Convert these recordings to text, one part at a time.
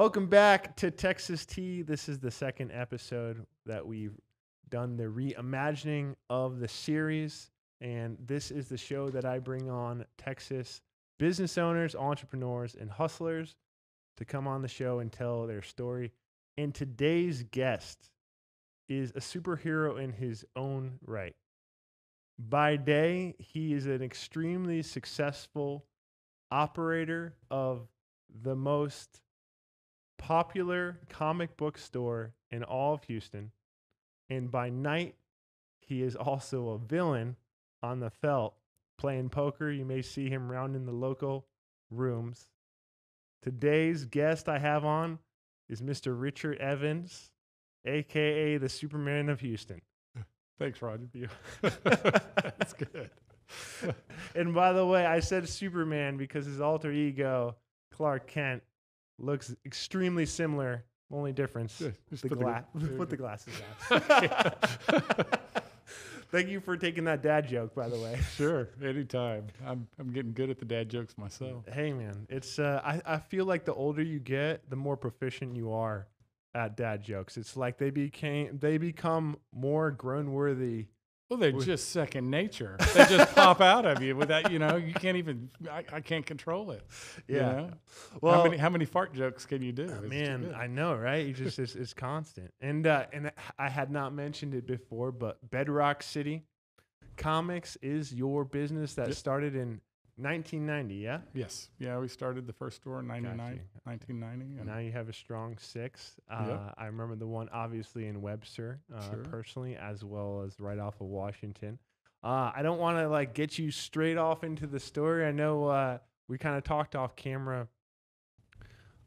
Welcome back to Texas Tea. This is the second episode that we've done the reimagining of the series. And this is the show that I bring on Texas business owners, entrepreneurs, and hustlers to come on the show and tell their story. And today's guest is a superhero in his own right. By day, he is an extremely successful operator of the most popular comic book store in all of Houston. And by night, he is also a villain on the felt playing poker. You may see him rounding the local rooms. Today's guest I have on is Mr. Richard Evans, aka the Superman of Houston. Thanks, Roger. That's good. and by the way, I said Superman because his alter ego, Clark Kent, looks extremely similar. Only difference, Yeah, the put the gla- gla- there you put the glasses on. Thank you for taking that dad joke, by the way. Sure, anytime. I'm I'm getting good at the dad jokes myself. Hey man, it's uh, I I feel like the older you get, the more proficient you are at dad jokes. It's like they became they become more groan worthy. Well, they're just second nature. They just pop out of you without you know. You can't even. I, I can't control it. you Yeah. know? Well, how many how many fart jokes can you do? Too man. I know, right? You just it's, it's constant. And uh, and I had not mentioned it before, but Bedrock City Comics is your business that started in 1990. Yeah. yes, yeah. We started the first store in 99, Gotcha. 1990. and- Now you have a strong six. Uh, Yep. I remember the one obviously in Webster, uh, Sure. personally, as well as right off of Washington. Uh, I don't want to like get you straight off into the story. I know uh, we kind of talked off camera,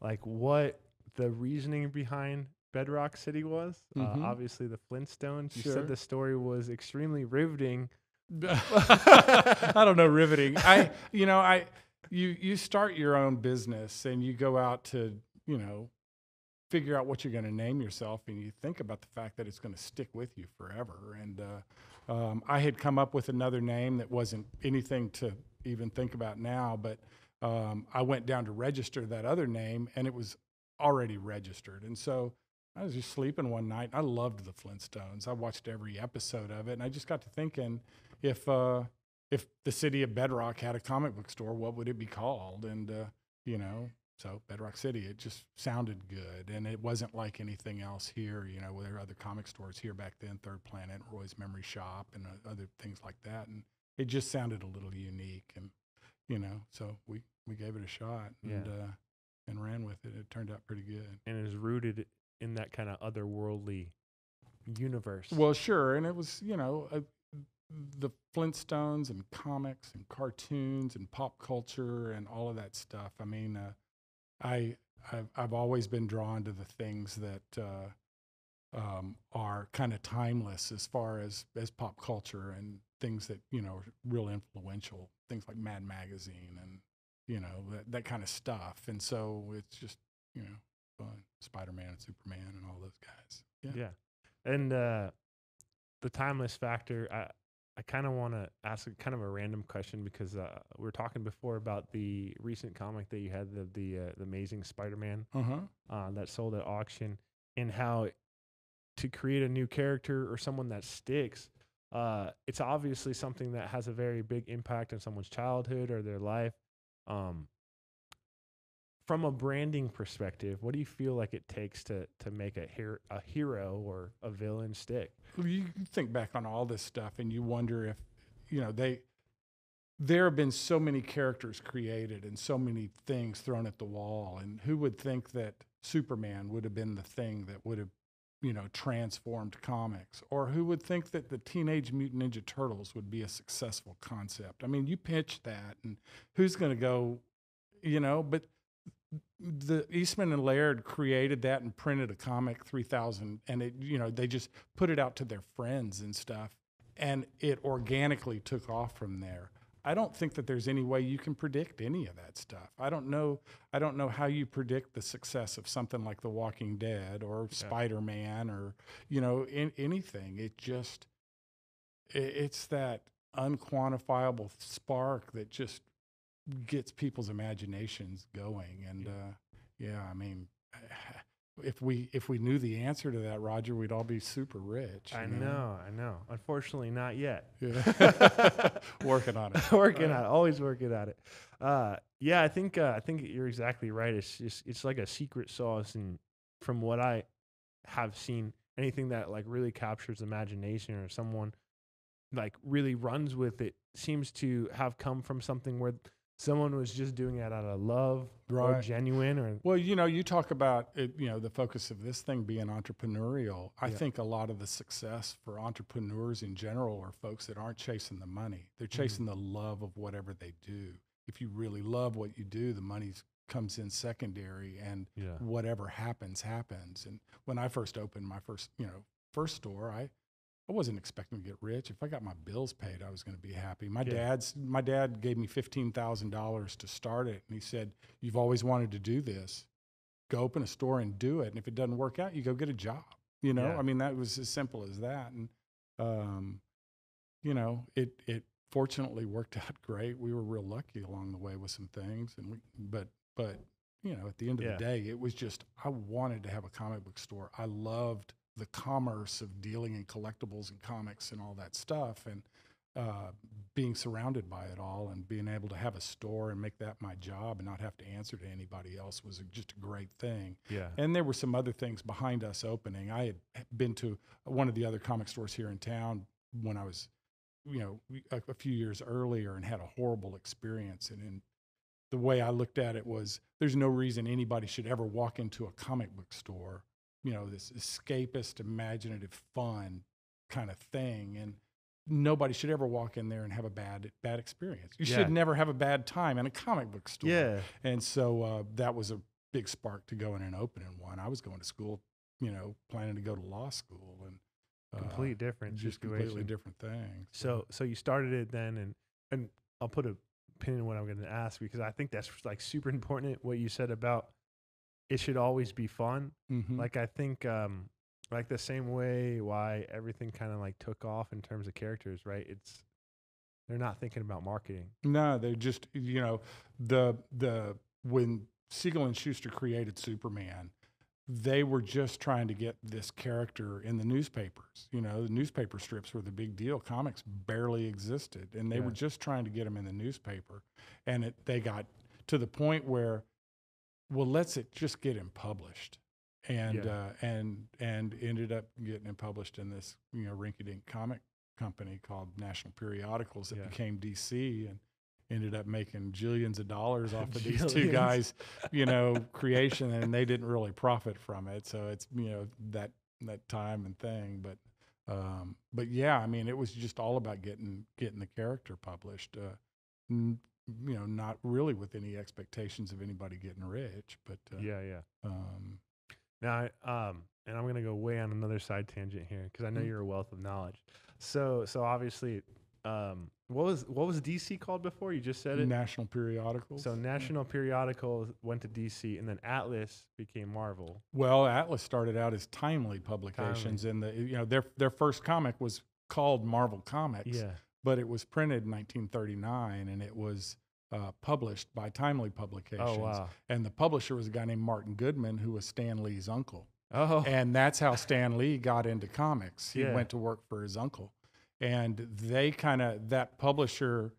like what the reasoning behind Bedrock City was. Uh, obviously, the Flintstones. Sure. You said the story was extremely riveting. I don't know riveting. I you know I you you start your own business and you go out to you know figure out what you're going to name yourself and you think about the fact that it's going to stick with you forever. And uh, um, I had come up with another name that wasn't anything to even think about now, but um, I went down to register that other name and it was already registered. And so I was just sleeping one night. I loved the Flintstones. I watched every episode of it, and I just got to thinking, if uh, if the city of Bedrock had a comic book store, what would it be called? And uh, you know, so Bedrock City, it just sounded good, and it wasn't like anything else here. You know, there were other comic stores here back then, Third Planet, Roy's Memory Shop, and uh, other things like that, and it just sounded a little unique, and you know, so we we gave it a shot and Yeah. uh, and ran with it. It turned out pretty good. and it is rooted in that kind of otherworldly universe. Well, sure, and it was you know uh, the Flintstones and comics and cartoons and pop culture and all of that stuff. I mean, uh, I I've, I've always been drawn to the things that uh, um, are kind of timeless as far as as pop culture and things that you know are real influential. Things like Mad Magazine and you know that that kind of stuff. And so it's just you know fun. Spider Man and Superman and all those guys. Yeah. Yeah. And uh, the timeless factor, I, I kind of want to ask a kind of a random question because uh, we were talking before about the recent comic that you had, the the, uh, the Amazing Spider-Man Uh huh. uh, that sold at auction, and how to create a new character or someone that sticks, uh, it's obviously something that has a very big impact on someone's childhood or their life. Um, from a branding perspective, what do you feel like it takes to to make a hero, a hero or a villain stick? You think back on all this stuff and you wonder if you know they there have been so many characters created and so many things thrown at the wall and who would think that superman would have been the thing that would have you know transformed comics or who would think that the teenage mutant ninja turtles would be a successful concept i mean you pitch that and who's going to go you know but the Eastman and Laird created that and printed a comic 3000 and it you know they just put it out to their friends and stuff and it organically took off from there. I don't think that there's any way you can predict any of that stuff. I don't know I don't know how you predict the success of something like The Walking Dead or Spider-Man or you know in, anything. It just i it's that unquantifiable spark that just gets people's imaginations going and uh, yeah i mean if we if we knew the answer to that, Roger, we'd all be super rich. I you know, I know. Unfortunately, not yet. Yeah. Working on it. working Uh, at it, always working at it. Uh, yeah, I think uh, I think you're exactly right. It's just it's like a secret sauce, and from what I have seen, anything that like really captures imagination or someone like really runs with it seems to have come from something where someone was just doing it out of love or genuine or Well, you know, you talk about it, you know, the focus of this thing being entrepreneurial. I Yeah. think a lot of the success for entrepreneurs in general are folks that aren't chasing the money. They're Mm-hmm. chasing the love of whatever they do. If you really love what you do, the money comes in secondary and yeah whatever happens happens. And when I first opened my first, you know, first store, I I wasn't expecting to get rich. If I got my bills paid, I was going to be happy. My Yeah. dad's my dad gave me fifteen thousand dollars to start it, and he said, "You've always wanted to do this. Go open a store and do it. And if it doesn't work out, you go get a job." You know, Yeah. I mean, that was as simple as that. And um, you know, it it fortunately worked out great. We were real lucky along the way with some things, and we but but you know, at the end of Yeah. the day, it was just I wanted to have a comic book store. I loved the commerce of dealing in collectibles and comics and all that stuff, and uh, being surrounded by it all, and being able to have a store and make that my job and not have to answer to anybody else was just a great thing. yeah And there were some other things behind us opening. I had been to one of the other comic stores here in town when I was, you know, a, a few years earlier and had a horrible experience. And in the way I looked at it was there's no reason anybody should ever walk into a comic book store, you know, this escapist, imaginative, fun kind of thing. And nobody should ever walk in there and have a bad bad experience. You Yeah. should never have a bad time in a comic book store. yeah And so uh, that was a big spark to go in and open in one. I was going to school, you know, planning to go to law school and uh, complete different just situation. completely different things. So so you started it then, and and I'll put a pin in what I'm going to ask because I think that's like super important. What you said about it should always be fun. Mhm. Like I think um like the same way why everything kind of like took off in terms of characters, right? It's they're not thinking about marketing. no, they're just you know the the when Siegel and Shuster created Superman, they were just trying to get this character in the newspapers. You know, the newspaper strips were the big deal. Comics barely existed, and they Yeah. were just trying to get them in the newspaper. And it, they got to the point where, well, let's it just get him published, and Yeah. uh, and and ended up getting him published in this you know rinky-dink comic company called National Periodicals that Yeah. became DC and ended up making jillions of dollars off of these two guys you know creation and they didn't really profit from it. So it's you know that that time and thing. But um but yeah i mean it was just all about getting getting the character published. Uh you know not really with any expectations of anybody getting rich but uh, Yeah, yeah. um Now, I- um, and I'm gonna go way on another side tangent here because I know Mhm. you're a wealth of knowledge. So, so obviously, um, what was what was DC called before? You just said it. national periodicals So National Periodical went to DC, and then Atlas became Marvel. Well, Atlas started out as Timely Publications, and the you know their their first comic was called Marvel Comics, Yeah, but it was printed in 1939, and it was uh, published by Timely Publications. Oh wow. And the publisher was a guy named Martin Goodman, who was Stan Lee's uncle, Oh. and that's how Stan Lee got into comics. He Yeah. went to work for his uncle, and they kind of that publisher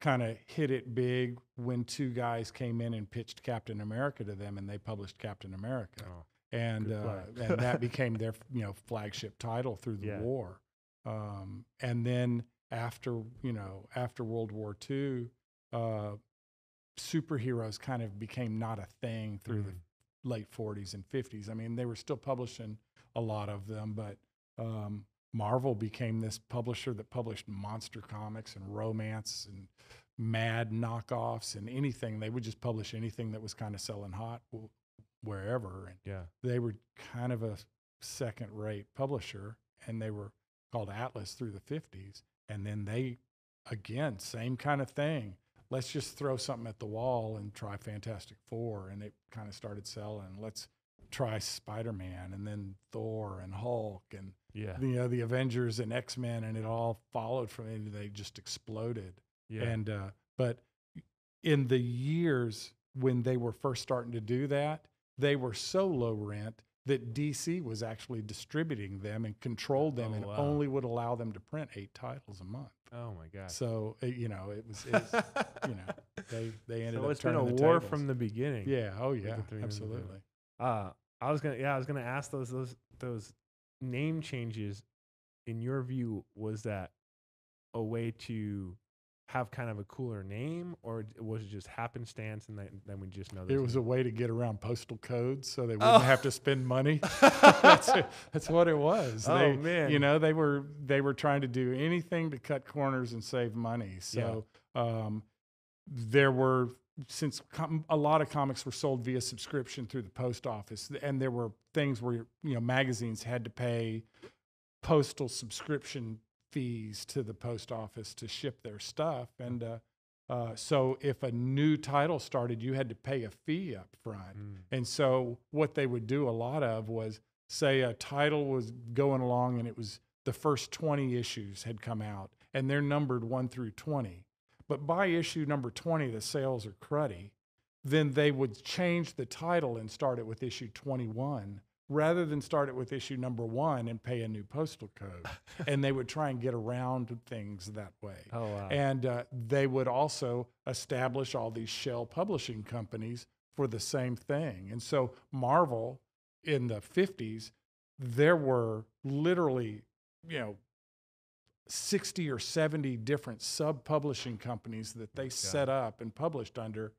kind of hit it big when two guys came in and pitched Captain America to them, and they published Captain America Oh, and uh, and that became their you know flagship title through the Yeah. war. Um, and then after you know after World War II, uh, superheroes kind of became not a thing through Mm. the late 40s and 50s. I mean, they were still publishing a lot of them, but um, Marvel became this publisher that published monster comics and romance and mad knockoffs and anything. They would just publish anything that was kind of selling hot wherever. And yeah. they were kind of a second rate publisher and they were called Atlas through the 50s. And then they, again, same kind of thing. Let's just throw something at the wall and try Fantastic Four. And it kind of started selling. Let's try Spider Man and then Thor and Hulk and Yeah. you know the Avengers and X Men, and it all followed from it. And they just exploded. Yeah. And uh, but in the years when they were first starting to do that, they were so low rent that DC was actually distributing them and controlled them Oh, and wow. only would allow them to print eight titles a month. Oh my god. So uh, you know, it was, it was you know, they they ended so up it's been a war tables. from the beginning. yeah, oh yeah, three into the absolutely. Uh, I was gonna yeah, I was gonna ask those those those name changes. In your view, was that a way to have kind of a cooler name, or was it just happenstance, and then, then we just know It was a way to get around postal codes, so they wouldn't Oh. have to spend money. that's, it- that's what it was. Oh, They- man. you know they were they were trying to do anything to cut corners and save money. So um, there were since com- a lot of comics were sold via subscription through the post office, and there were things where you know magazines had to pay postal subscription fees to the post office to ship their stuff, and uh, uh, so if a new title started, you had to pay a fee up front. Mm. And so what they would do a lot of was say a title was going along and it was the first 20 issues had come out and they're numbered 1 through 20. But by issue number 20 the sales are cruddy. Then they would change the title and start it with issue 21 rather than start it with issue number 1 and pay a new postal code. and they would try and get around things that way. Oh wow. And uh, they would also establish all these shell publishing companies for the same thing. And so Marvel in the 50s, there were literally, you know, 60 or 70 different sub publishing companies that they set up and published under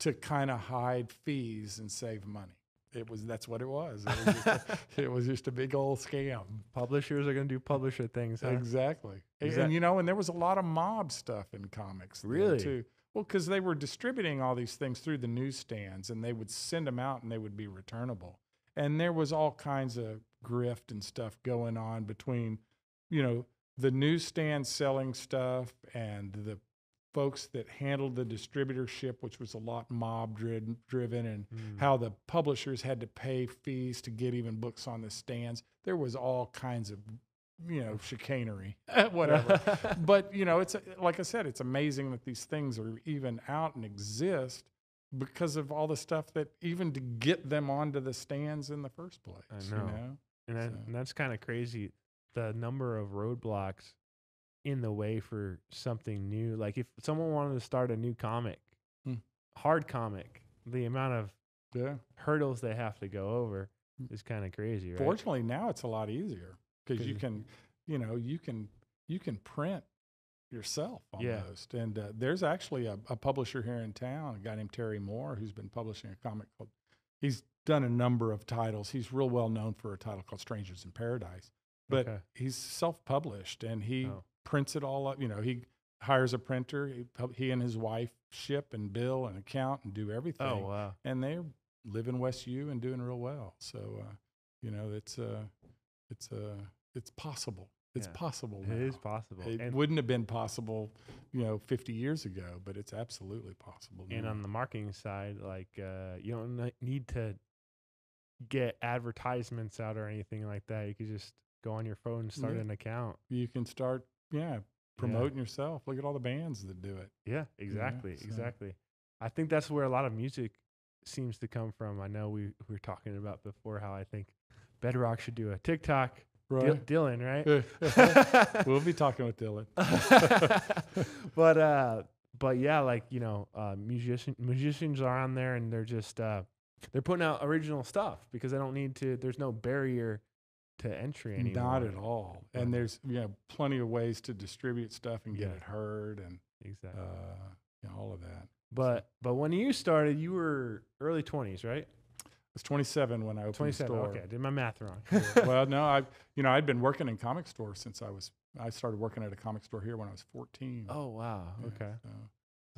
to kind of hide fees and save money. It was that's what it was. It was just a, it was just a big old scam. Publishers are gonna do publisher things. Huh? Exactly. And, that- and, you know, and there was a lot of mob stuff in comics. Really? Too. Well, because they were distributing all these things through the newsstands and they would send them out and they would be returnable. And there was all kinds of grift and stuff going on between, you know, the newsstand selling stuff and the folks that handled the distributorship, which was a lot mob driven, driven and Mm. how the publishers had to pay fees to get even books on the stands. There was all kinds of, you know, chicanery, whatever. but you know, it's like I said, it's amazing that these things are even out and exist because of all the stuff that even to get them onto the stands in the first place. I know. You know? And, So- and that's kind of crazy. The number of roadblocks in the way for something new. Like if someone wanted to start a new comic, Hmm. hard comic, the amount of Yeah. hurdles they have to go over is kind of crazy, right? Fortunately, now it's a lot easier because you can, you know, you can you can print yourself Yeah. almost. And uh, there's actually a, a publisher here in town, a guy named Terry Moore, who's been publishing a comic called. He's done a number of titles. He's real well known for a title called Strangers in Paradise, but Okay. he's self-published and he Oh. Prints it all up. You know, he hires a printer. He, he and his wife ship and bill and account and do everything Oh wow. and they live in West U and doing real well. So uh, you know, it's uh, it's uh, it's possible. It's Yeah. possible. It is possible. It and, wouldn't have been possible, you know, 50 years ago, but it's absolutely possible. and on the marketing side, like uh, you don't need to get advertisements out or anything like that. You could just go on your phone and start Yeah. an account. you can start, yeah, promoting yourself. Look at all the bands that do it. Yeah, exactly, so- exactly. I think that's where a lot of music seems to come from. I know we, we were talking about before how I think Bedrock should do a TikTok. Right. Dylan, right? we'll be talking with Dylan. but uh, but yeah, like you know, uh, musician musicians are on there and they're just uh, they're putting out original stuff because they don't need to. There's no barrier to entry anymore. Not at all. Um, And there's you know plenty of ways to distribute stuff and get Yeah. it heard and Exactly. uh, you know, all of that. but but when you started, you were early twenties, right? I was 27 when I opened the 27. store. Okay, I did my math wrong. well, no, I, you know, I'd been working in comic stores since I was. I started working at a comic store here when I was 14. oh wow. Yeah, Okay. So,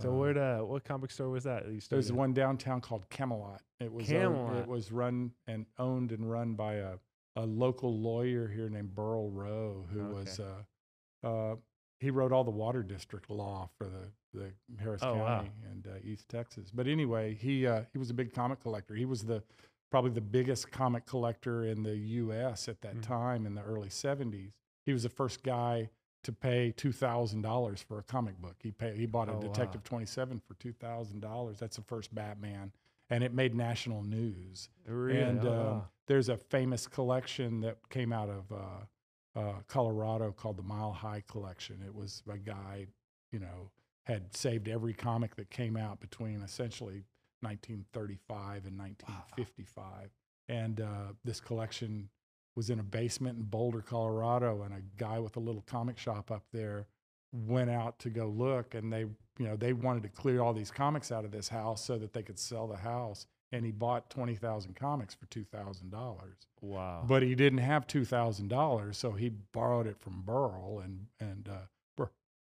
So uh, what uh, what comic store was that? that There's one downtown called Camelot. It was owned- it was run and owned and run by a, a local lawyer here named Burl Rowe, who was uh, uh, he wrote all the water district law for the the Harris Oh, wow. County and uh, East Texas. But anyway, he uh, he was a big comic collector. He was the probably the biggest comic collector in the U.S. at that Mhm. time in the early 70s. He was the first guy to pay two thousand dollars for a comic book. He paid he bought a Oh, wow. Detective 27 for two thousand dollars. That's the first Batman. And it made national news. Really? And um, there's a famous collection that came out of uh, uh, Colorado called the Mile High Collection. It was a guy, you know, had saved every comic that came out between essentially 1935 and 1955. And uh, this collection was in a basement in Boulder, Colorado, and a guy with a little comic shop up there went out to go look, and they, you know, they wanted to clear all these comics out of this house so that they could sell the house. And he bought twenty thousand comics for two thousand dollars, wow. but he didn't have two thousand dollars, so he borrowed it from Burl, and and uh, Bur-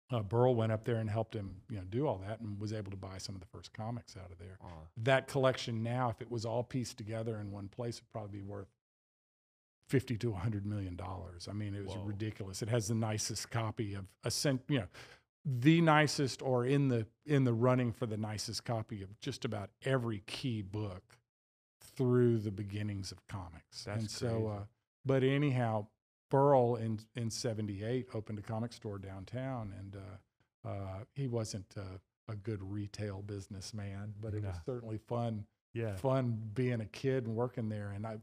uh, Burl went up there and helped him, you know, do all that, and was able to buy some of the first comics out of there Aw. that collection now, if it was all pieced together in one place, would probably be worth fifty to hundred million dollars. I mean, it was Whoa. ridiculous. It has the nicest copy of a cent, you know, the nicest or in the in the running for the nicest copy of just about every key book through the beginnings of comics. That's and so, uh, but anyhow, Burl in in '78 opened a comic store downtown, and uh, uh, he wasn't a, a good retail businessman, but it was certainly fun yeah. fun being a kid and working there. And I,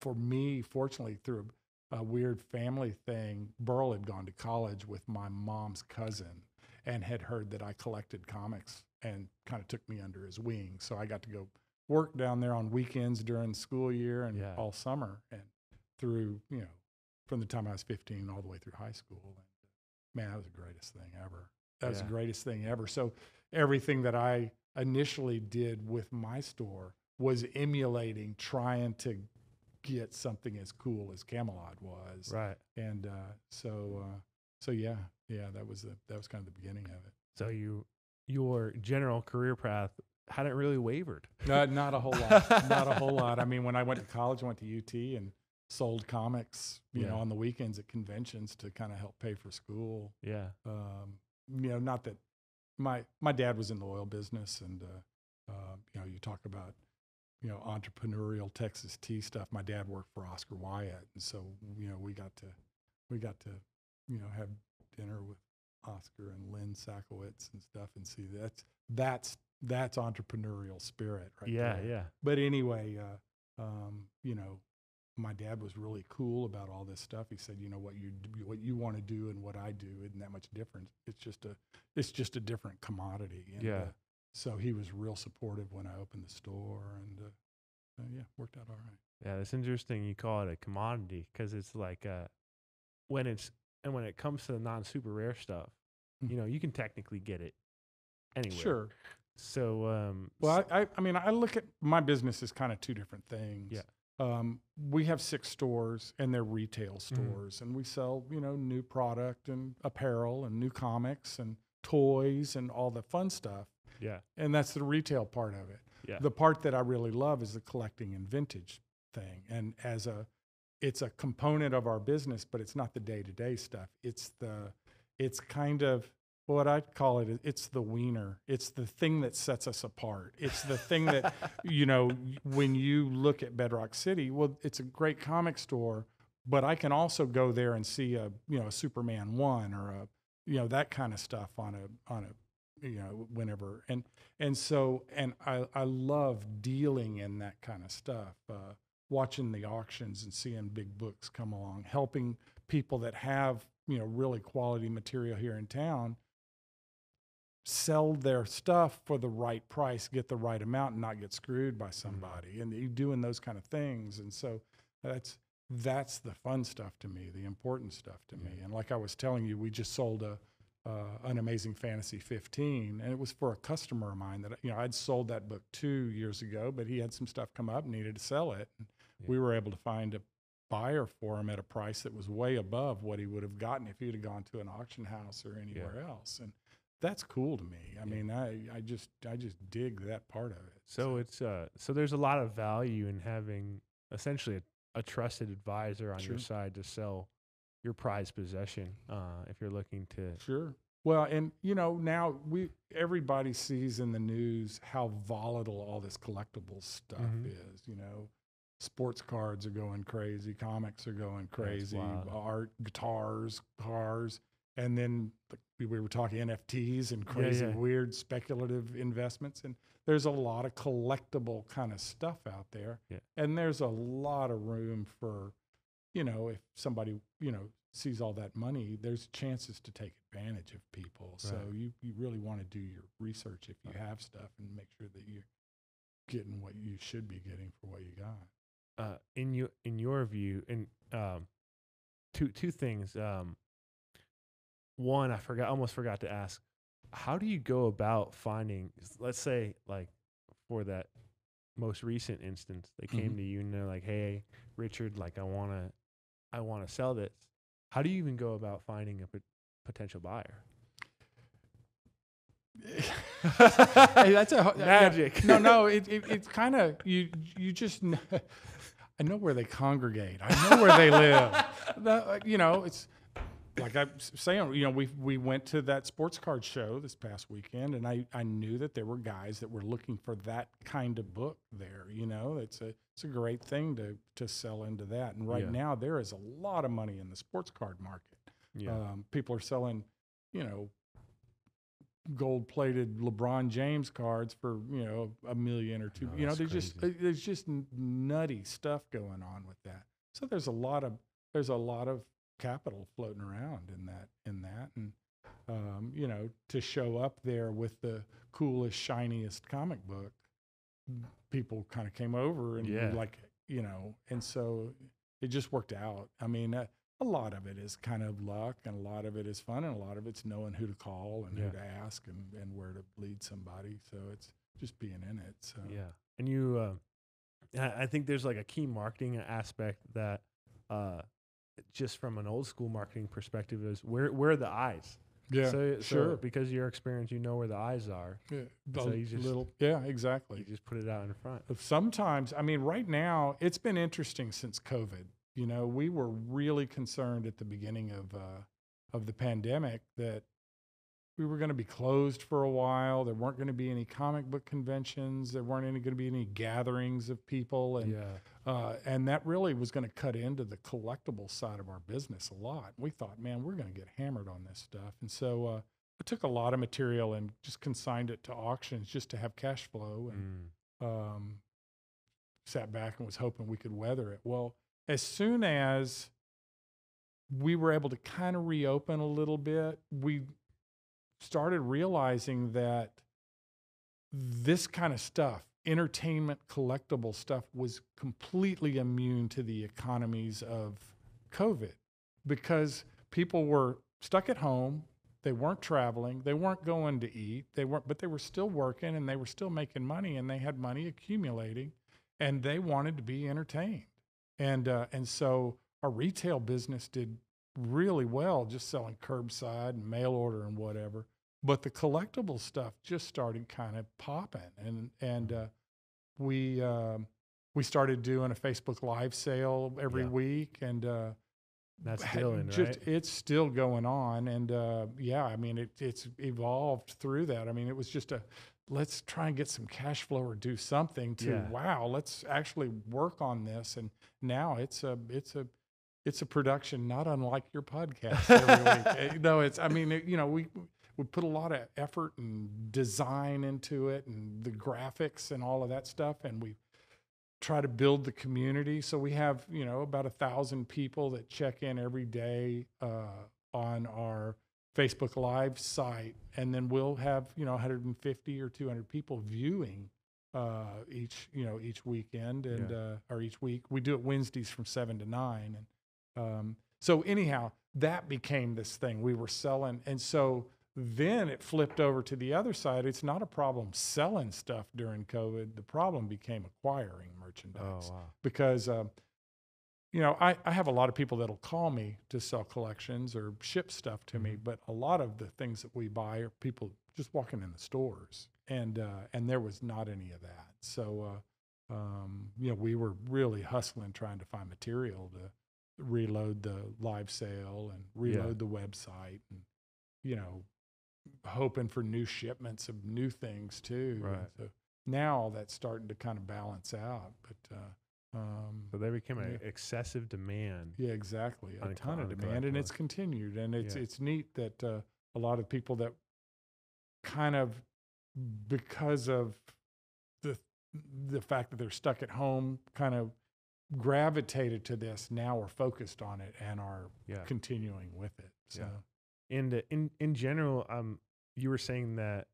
for me, fortunately, through a, a weird family thing, Burl had gone to college with my mom's cousin and had heard that I collected comics and kind of took me under his wing. So I got to go work down there on weekends during school year and Yeah. all summer and through, you know, from the time I was 15 all the way through high school. And man, that was the greatest thing ever. That was Yeah. the greatest thing ever. So everything that I initially did with my store was emulating trying to get something as cool as Camelot was. Right. And uh, so uh, so yeah, yeah, that was the that was kind of the beginning of it. So you your general career path hadn't really wavered. Uh, not a whole lot. not a whole lot. I mean, when I went to college, I went to UT and sold comics, you Yeah. know, on the weekends at conventions to kind of help pay for school. Yeah. um, you know, not that my my dad was in the oil business, and uh, uh, you know, you talk about you know entrepreneurial Texas tea stuff. My dad worked for Oscar Wyatt, and so you know we got to we got to you know have dinner with Oscar and Lynn Sakowitz and stuff, and see that's that's that's entrepreneurial spirit, right? yeah. there. Yeah. But anyway, uh, um, you know, my dad was really cool about all this stuff. He said, you know, what you what you want to do and what I do isn't that much different. It's just a it's just a different commodity. And, Yeah. Uh, so he was real supportive when I opened the store, and uh, uh, yeah, worked out all right. Yeah, it's interesting you call it a commodity because it's like uh, when it's and when it comes to the non super rare stuff, Mhm. you know, you can technically get it anywhere. Sure. So, um, Well, I mean, I look at my business as kind of two different things. Yeah. Um, we have six stores and they're retail Mm-hmm. stores, and we sell, you know, new product and apparel and new comics and toys and all the fun stuff. Yeah, And that's the retail part of it. yeah, The part that I really love is the collecting and vintage thing. And as a, it's a component of our business, but it's not the day to day stuff. It's the, it's kind of what I'd call it. It's the wiener. It's the thing that sets us apart. It's the thing that, you know, when you look at Bedrock City, well, it's a great comic store, but I can also go there and see a, you know, a Superman one or a, you know, that kind of stuff on a, on a, you know, whenever. And, and so, and I, I love dealing in that kind of stuff, uh, watching the auctions and seeing big books come along, helping people that have, you know, really quality material here in town sell their stuff for the right price, get the right amount, and not get screwed by somebody. And you doing those kind of things. And so that's, that's the fun stuff to me, the important stuff to me. And like I was telling you, we just sold a, uh, an amazing fantasy 15 and it was for a customer of mine that you know i'd sold that book two years ago but he had some stuff come up and needed to sell it. And Yeah. we were able to find a buyer for him at a price that was way above what he would have gotten if he'd have gone to an auction house or anywhere else. And that's cool to me. I mean i i just i just dig that part of it So it's uh, so there's a lot of value in having essentially a, a trusted advisor on your side to sell your prized possession. Uh, if you're looking to, Sure. Well, and you know, now we everybody sees in the news how volatile all this collectible stuff Mhm. is, you know. Sports cards are going crazy, comics are going crazy, art, guitars, cars. and then like, we we were talking NFTs and Yeah, crazy yeah. weird speculative investments, and there's a lot of collectible kind of stuff out there, Yeah. and there's a lot of room for, you know, if somebody you know sees all that money, there's chances to take advantage of people. So you you really want to do your research if you have stuff and make sure that you're getting what you should be getting for what you got. uh, in your in your view, and um, two two things. Um, one, I forgot, almost forgot to ask. How do you go about finding? Let's say, like, for that most recent instance, they came Mhm. to you and they're like, "Hey, Richard, like, I wanna, I wanna sell this." How do you even go about finding a pot- potential buyer? hey, that's a Magic. no, no, it, it it's kind of you. You just I know where they congregate. I know where they live. The- you know, it's like I'm saying. You know, we we went to that sports card show this past weekend, and I I knew that there were guys that were looking for that kind of book there. You know, it's a it's a great thing to to sell into that. And right Yeah. now, there is a lot of money in the sports card market. Yeah, Um, people are selling, you know, gold plated LeBron James cards for, you know, a million or two. Oh, you know, there's just crazy. there's just nutty stuff going on with that. So there's a lot of there's a lot of capital floating around in that in that and um, you know, to show up there with the coolest, shiniest comic book, people kind of came over and Yeah. like, you know, and so it just worked out. I mean, uh, a lot of it is kind of luck, and a lot of it is fun, and a lot of it's knowing who to call and Yeah. who to ask and, and where to lead somebody. So it's just being in it. So Yeah, and you, uh, I I think there's like a key marketing aspect that, uh, just from an old school marketing perspective, is where where are the eyes? yeah, so, so sure. because of your experience, you know where the eyes are. Yeah, so you just- little, yeah, You exactly. just put it out in front. Sometimes, I mean, right now, it's been interesting since COVID. You know, we were really concerned at the beginning of uh, of the pandemic that we were going to be closed for a while. There weren't going to be any comic book conventions. There weren't any going to be any gatherings of people, and yeah, uh, and that really was going to cut into the collectible side of our business a lot. We thought, man, we're going to get hammered on this stuff, and so uh, I took a lot of material and just consigned it to auctions just to have cash flow and Mm. um, sat back and was hoping we could weather it. Well, as soon as we were able to kind of reopen a little bit, we started realizing that this kind of stuff, entertainment, collectible stuff, was completely immune to the economies of COVID because people were stuck at home. They weren't traveling. They weren't going to eat. They weren't, but they were still working and they were still making money and they had money accumulating and they wanted to be entertained. And, uh, and so our retail business did really well just selling curbside and mail order and whatever. But the collectible stuff just started kind of popping. And, and, uh, we, um, we started doing a Facebook live sale every Yeah. week and, uh, that's still in, just right? it's still going on and uh, yeah i mean it, it's evolved through that i mean it was just a let's try and get some cash flow or do something to Yeah. wow let's actually work on this and now it's a it's a it's a production not unlike your podcast every week Eh, no it's i mean it, you know we we put a lot of effort and design into it and the graphics and all of that stuff and we try to build the community. So we have, you know, about a thousand people that check in every day uh, on our Facebook Live site, and then we'll have, you know, 150 or 200 people viewing uh, each, you know, each weekend and Yeah. uh, or each week. We do it Wednesdays from seven to nine, and um, so anyhow, that became this thing we were selling, and so then it flipped over to the other side. It's not a problem selling stuff during COVID. The problem became acquiring merchandise Oh wow, because, um, you know, I, I have a lot of people that'll call me to sell collections or ship stuff to me, Mhm. but a lot of the things that we buy are people just walking in the stores, and uh, and there was not any of that. So, uh, um, you know, we were really hustling trying to find material to reload the live sale and reload the website, and you know, hoping for new shipments of new things too. And Right. So now all that's starting to kind of balance out, but uh, Um, So there became an Yeah. excessive demand. yeah, exactly. A ton of demand, and it's continued. And it's Yeah. it's neat that uh, a lot of people that kind of because of the the fact that they're stuck at home, kind of gravitated to this. Now are focused on it and are Yeah. continuing with it. So. Yeah. And uh, in in general, um, you were saying that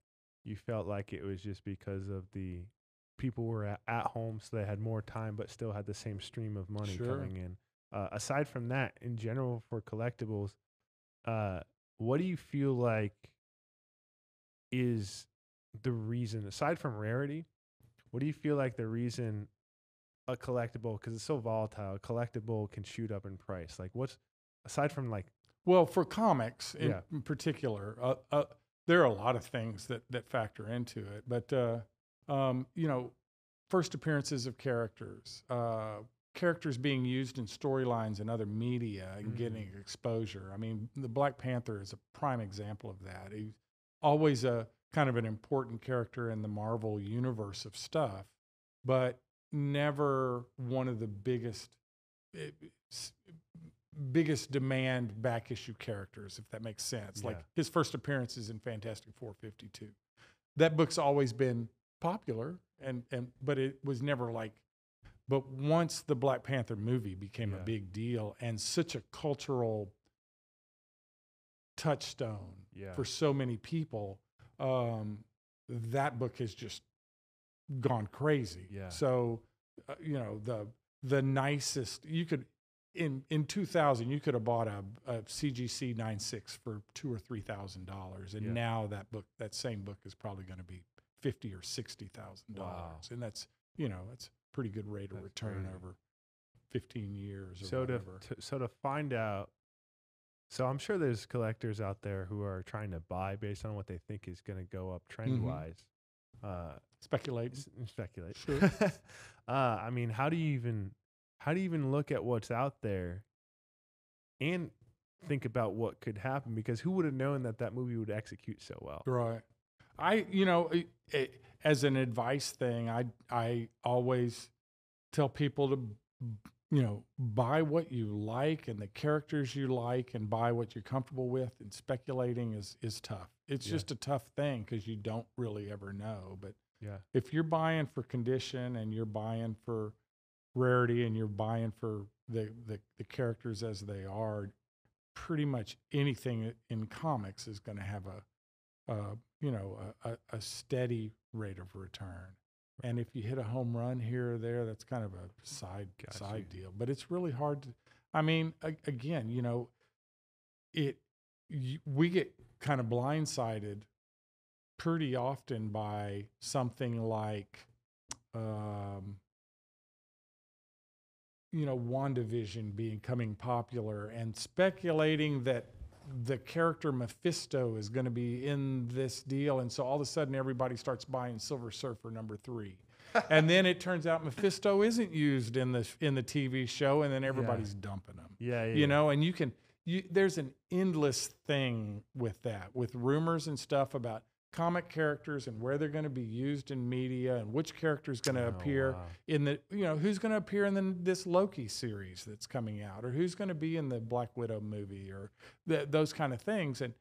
you felt like it was just because of the people were at, at home, so they had more time, but still had the same stream of money Sure. coming in. Uh, aside from that, in general, for collectibles, uh, what do you feel like is the reason, aside from rarity, what do you feel like the reason a collectible, because it's so volatile, a collectible can shoot up in price? Like, what's aside from like Well, for comics in, Yeah. in particular, uh, uh, there are a lot of things that that factor into it. But uh, um, you know, first appearances of characters, uh, characters being used in storylines and other media and getting exposure. I mean, the Black Panther is a prime example of that. He's always a kind of an important character in the Marvel universe of stuff, but never one of the biggest. eh, biggest demand back issue characters, if that makes sense. Like his first appearance is in Fantastic Four fifty two. That book's always been popular and and but it was never like but once the Black Panther movie became a big deal and such a cultural touchstone Yeah. for so many people, um, that book has just gone crazy. Yeah. So, uh, you know, the the nicest you could in in 2000 you could have bought a, a CGC 96 for two or three thousand dollars, and Yeah. now that book that same book is probably going to be fifty or sixty thousand Wow. dollars, and that's you know that's a pretty good rate of That's return crazy. over 15 years or so to, whatever. to so to find out so i'm sure there's collectors out there who are trying to buy based on what they think is going to go up trend Mhm. wise uh Speculate. s- speculate Sure. uh i mean how do you even how do you even look at what's out there and think about what could happen because who would have known that that movie would execute so well Right. I, you know, i i as an advice thing, I I always tell people to, you know, buy what you like and the characters you like, and buy what you're comfortable with. And speculating is is tough. It's Yeah. just a tough thing because you don't really ever know. But yeah if you're buying for condition and you're buying for rarity and you're buying for the the, the characters as they are, pretty much anything in comics is going to have a, uh, you know, a, a, a steady rate of return. And if you hit a home run here or there, that's kind of a side Got side deal. But it's really hard to. I mean, a, again, you know, it y we get kind of blindsided pretty often by something like, um, you know, WandaVision becoming popular and speculating that the character Mephisto is going to be in this deal. And so all of a sudden everybody starts buying Silver Surfer number three. and then it turns out Mephisto isn't used in the in the TV show, and then everybody's dumping him yeah, yeah you know and you can you there's an endless thing with that with rumors and stuff about comic characters and where they're going to be used in media and which character is going to Oh, appear wow. in the you know who's going to appear in the, this Loki series that's coming out or who's going to be in the Black Widow movie or th- those kind of things. And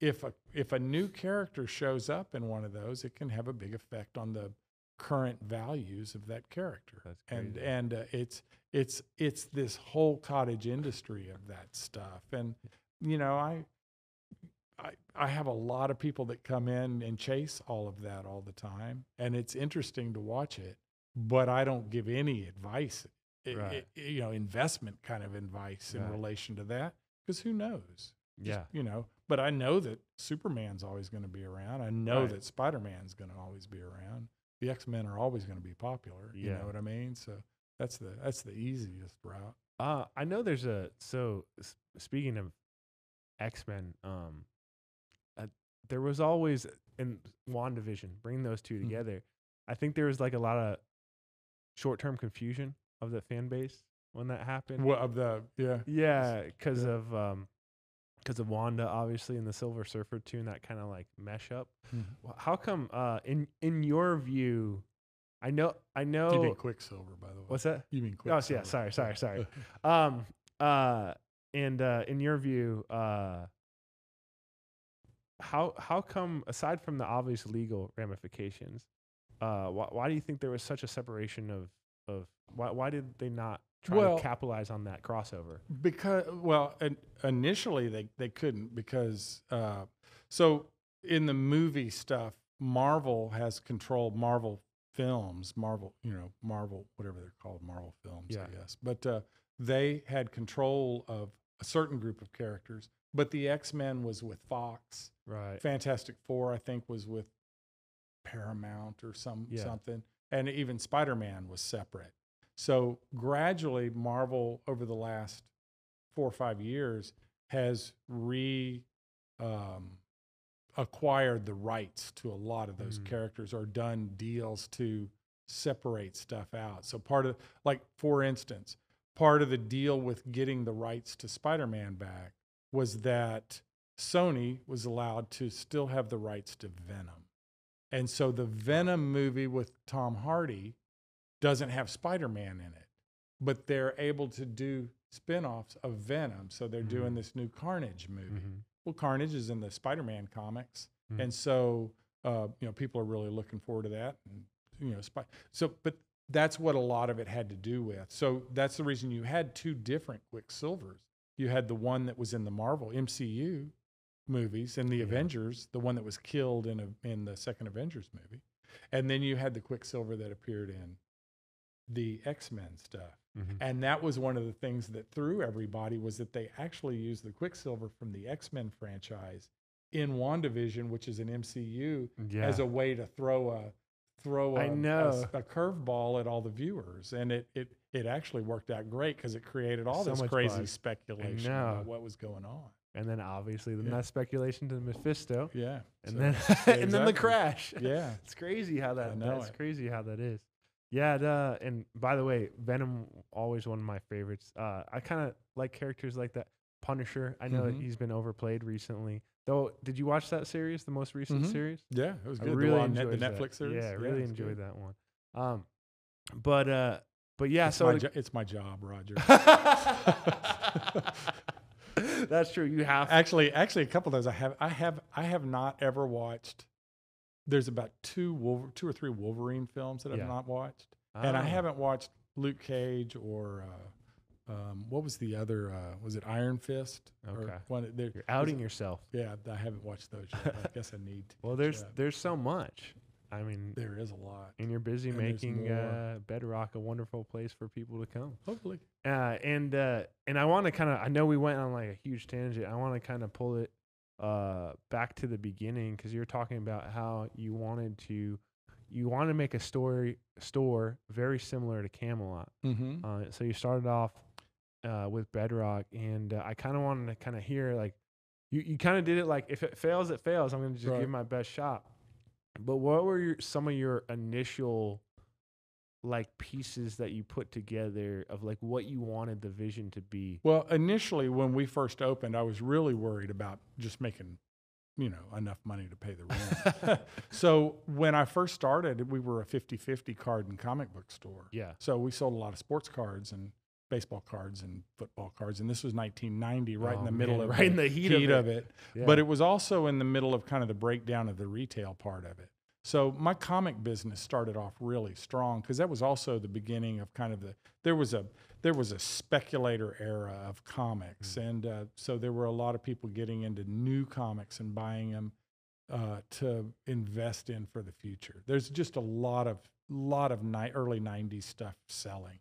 if a if a new character shows up in one of those it can have a big effect on the current values of that character. That's and and uh, it's it's it's this whole cottage industry of that stuff. And you know I, I i have a lot of people that come in and chase all of that all the time and it's interesting to watch it but i don't give any advice Right. you know investment kind of advice in relation to that because who knows? Just, yeah. you know but i know that superman's always going to be around. I know Right. that spider-man's going to always be around. The x-men are always going to be popular you know what i mean? So that's the that's the easiest route. Uh, I know there's a so s- speaking of X Men, um, there was always in Wandavision bringing those 2 Mhm. together. I think there was like a lot of short term confusion of the fan base when that happened. what of the yeah Yeah, because yeah. of um, because of Wanda, obviously, and the Silver Surfer tune that kind of like mesh up. Wh- How come, uh, in in your view, I know. I know. You mean Quicksilver, by the way. What's that? you mean Oh, yeah. Sorry. Sorry. Sorry. um. Uh. And uh, in your view, uh, how how come aside from the obvious legal ramifications, uh, why, why do you think there was such a separation of of why why did they not try Well- to capitalize on that crossover? because well in, initially they, they couldn't because uh, so in the movie stuff marvel has controlled marvel films marvel you know marvel whatever they're called marvel films Yeah. i guess but uh, they had control of a certain group of characters but the x-men was with fox Right. fantastic four i think was with paramount or some Yeah. something and even spider-man was separate so gradually marvel over the last four or five years has re um, acquired the rights to a lot of those Mm. characters or done deals to separate stuff out. So part of like for instance, part of the deal with getting the rights to Spider-Man back was that Sony was allowed to still have the rights to Venom. And so the Venom movie with Tom Hardy doesn't have Spider-Man in it, but they're able to do spin-offs of Venom. So they're doing Mhm. this new Carnage movie. Mhm. Well, Carnage is in the Spider-Man comics, Mhm. and so uh, you know people are really looking forward to that. And you know, Spy- so but that's what a lot of it had to do with. So that's the reason you had two different Quicksilvers. You had the one that was in the Marvel MCU movies and the Yeah. Avengers, the one that was killed in a, in the second Avengers movie, and then you had the Quicksilver that appeared in the X-Men stuff. Mhm. And that was one of the things that threw everybody was that they actually used the Quicksilver from the X-Men franchise in WandaVision, which is an MCU, Yeah. as a way to throw a throw a, I a, know. s- a curveball at all the viewers. And it it it actually worked out great because it created all So this crazy buzz. speculation about what was going on. And then obviously then Yeah. that speculation to Mephisto, Yeah. and so- then yeah, and then the crash. Yeah. It's crazy how that. I know that's it. crazy how that is. Yeah, duh. and by the way, Venom always one of my favorites. Uh, I kind of like characters like that. Punisher. I know Mhm. he's been overplayed recently. Though, did you watch that series, the most recent Mhm. series? Yeah. It was I good. The really one- the enjoyed that. Netflix series. Yeah, I really enjoyed good. that one. Um, but uh, but yeah, It's, so my jo- it's my job, Roger. that's true. You have actually actually a couple of those I have I have I have not ever watched. There's about two Wolver, two or three Wolverine films that I've not watched, and I Oh. haven't watched Luke Cage or uh, um, what was the other? Uh, was it Iron Fist? Okay. one, there, You're outing yourself. Yeah, I haven't watched those yet. I guess I need to. Well, there's there's so much. I mean, there is a lot. and you're busy and making uh, Bedrock a wonderful place for people to come. Hopefully, Uh, and uh, and I want to kind of I know we went on like a huge tangent. I want to kind of pull it uh, back to the beginning because you're talking about how you wanted to you want to make a story store very similar to Camelot. mm-hmm. Uh, so you started off uh, with Bedrock, and uh, I kind of wanted to kind of hear like you, you kind of did it like if it fails, it fails. I'm going to just Right. give my best shot. But what were your, some of your initial like pieces that you put together of like what you wanted the vision to be? Well, initially when we first opened, I was really worried about just making, you know, enough money to pay the rent. so when I first started, we were a 50-50 card and comic book store. yeah. So we sold a lot of sports cards and baseball cards and football cards. And this was 1990, right Oh, in the middle man, of right in the heat of of it. it. yeah. But it was also in the middle of kind of the breakdown of the retail part of it. So my comic business started off really strong because that was also the beginning of kind of the there was a there was a speculator era of comics, Mm. and uh, so there were a lot of people getting into new comics and buying them uh, to invest in for the future. There's just a lot of lot of ni- early '90s stuff selling.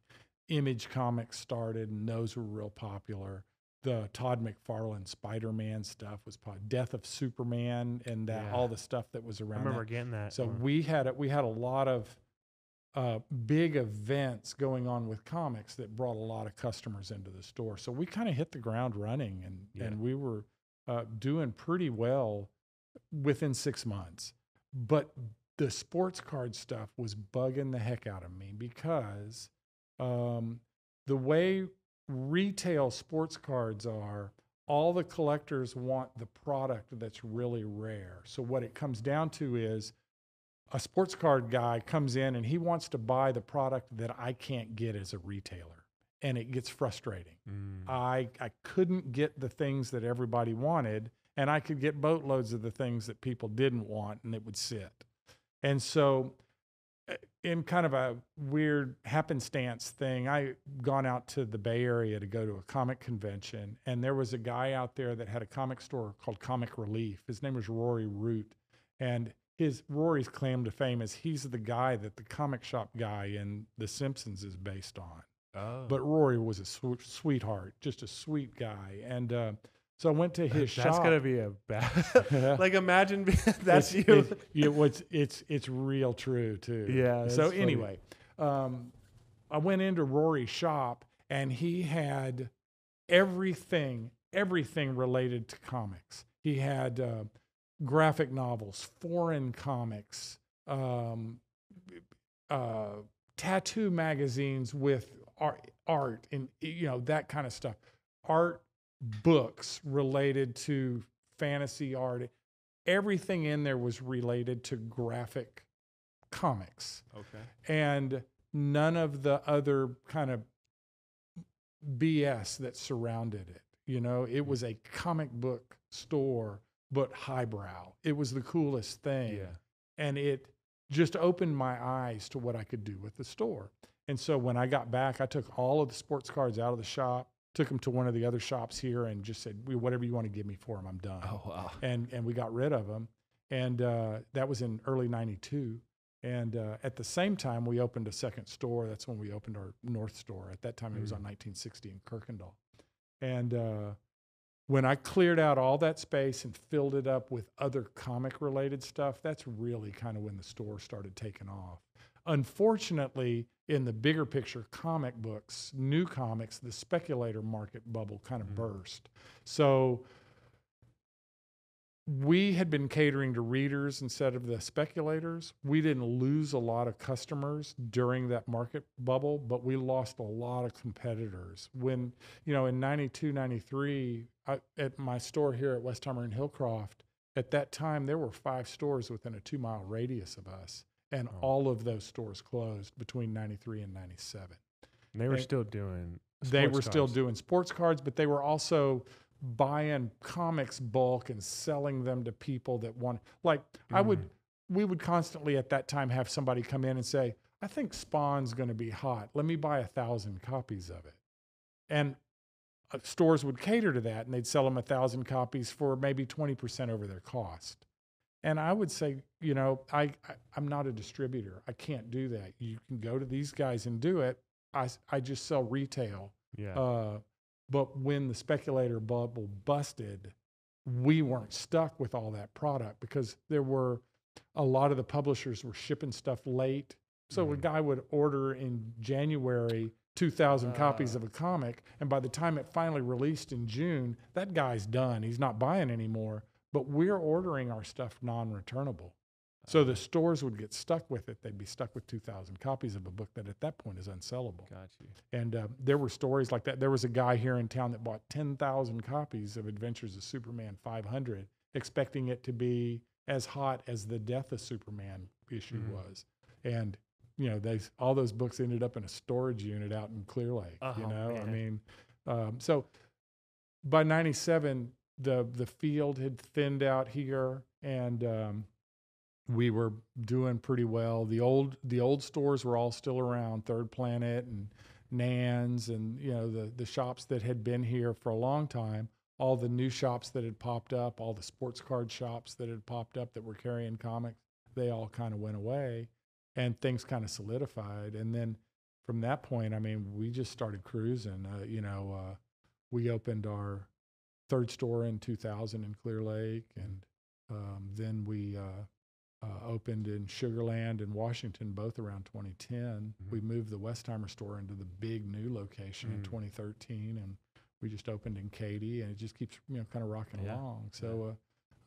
Image Comics started, and those were real popular the Todd McFarlane Spider Man stuff was po- Death of Superman and that Yeah. all the stuff that was I around. remember that. getting that. So one. we had a, we had a lot of uh, big events going on with comics that brought a lot of customers into the store. So we kind of hit the ground running, and Yeah. and we were uh, doing pretty well within six months. But the sports card stuff was bugging the heck out of me because um, the way retail sports cards are, all the collectors want the product that's really rare. So what it comes down to is a sports card guy comes in and he wants to buy the product that I can't get as a retailer. And it gets frustrating. Mm. I, I couldn't get the things that everybody wanted, and I could get boatloads of the things that people didn't want, and it would sit. And so, in kind of a weird happenstance thing, I gone out to the Bay Area to go to a comic convention, and there was a guy out there that had a comic store called Comic Relief. His name was Rory Root, and his Rory's claim to fame is he's the guy that the comic shop guy in The Simpsons is based on. oh. But Rory was a sw- sweetheart, just a sweet guy, and uh, so I went to his that's shop. That's gonna be a bad. Like imagine being- that's it's, you. It's, yeah, what's it's it's real true too. Yeah, So funny. anyway, um, I went into Rory's shop and he had everything, everything related to comics. He had uh, graphic novels, foreign comics, um, uh, tattoo magazines with art, art and you know that kind of stuff. Art books related to fantasy art. Everything in there was related to graphic comics okay. and none of the other kind of BS that surrounded it. You know, it hmm. was a comic book store, but highbrow. It was the coolest thing. Yeah. And it just opened my eyes to what I could do with the store. And so when I got back, I took all of the sports cards out of the shop, took them to one of the other shops here, and just said, whatever you want to give me for them, I'm done. Oh wow. and and we got rid of them and uh, that was in early 92 and uh, at the same time we opened a second store. That's when we opened our north store. At that time it was on 1960 in Kuykendahl. And uh, when i cleared out all that space and filled it up with other comic related stuff that's really kind of when the store started taking off unfortunately in the bigger picture comic books new comics the speculator market bubble kind of Mhm. burst so we had been catering to readers instead of the speculators. We didn't lose a lot of customers during that market bubble, but we lost a lot of competitors. When, you know, in 92, 93, I, at my store here at Westheimer and Hillcroft, at that time, there were five stores within a two mile radius of us, and Oh. all of those stores closed between 93 and 97 And they were and still doing. they were still cards. doing sports cards, but they were also buying comics bulk and selling them to people that want. Like I would, Mm. we would constantly at that time have somebody come in and say, "I think Spawn's going to be hot. Let me buy a thousand copies of it," and uh, stores would cater to that, and they'd sell them a thousand copies for maybe twenty percent over their cost. And I would say, you know, I, I I'm not a distributor. I can't do that. You can go to these guys and do it. I I just sell retail. Yeah. Uh, but when the speculator bubble busted, we weren't stuck with all that product because there were a lot of the publishers were shipping stuff late. So a Mhm. guy would order in January 2,000 copies Ah. of a comic, and by the time it finally released in June, that guy's done. He's not buying anymore. But we're ordering our stuff non-returnable. So the stores would get stuck with it. They'd be stuck with 2,000 copies of a book that at that point is unsellable. Got you. And uh, there were stories like that. There was a guy here in town that bought 10,000 copies of Adventures of Superman 500, expecting it to be as hot as the Death of Superman issue Mhm. was. And, you know, they, all those books ended up in a storage unit out in Clear Lake. you Oh, know, I mean, um, so by 97, the, the field had thinned out here and, um, we were doing pretty well. The old the old stores were all still around, Third Planet and Nan's and you know the the shops that had been here for a long time. All the new shops that had popped up, all the sports card shops that had popped up that were carrying comics, they all kind of went away, and things kind of solidified. And then from that point, I mean, we just started cruising. Uh, you know, uh, we opened our third store in 2000 in Clear Lake, and um, then we uh, uh, opened in Sugarland and Washington, both around 2010. We moved the Westheimer store into the big new location in Mm. 2013, and we just opened in Katy, and it just keeps you know kind of rocking Yeah. along. So.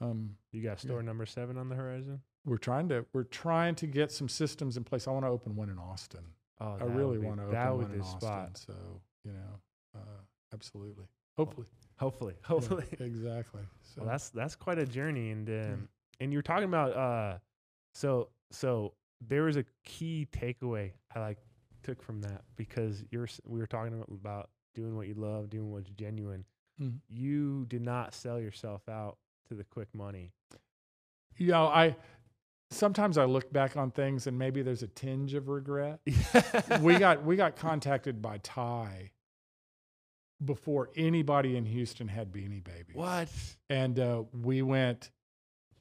Uh, um, You got store number seven on the horizon. we're trying to we're trying to get some systems in place. I want to open one in Austin. Oh, I really want to open one in Austin. spot. So you know, uh, absolutely, hopefully, Hopefully, Yeah, hopefully. exactly. So Well, that's that's quite a journey, and um, Yeah. and you're talking about uh, so so there was a key takeaway I like took from that because you're we were talking about doing what you love, doing what's genuine. Mhm. You did not sell yourself out to the quick money. You know, I sometimes I look back on things and maybe there's a tinge of regret. we got we got contacted by Ty before anybody in Houston had Beanie Babies. what? And uh, we went,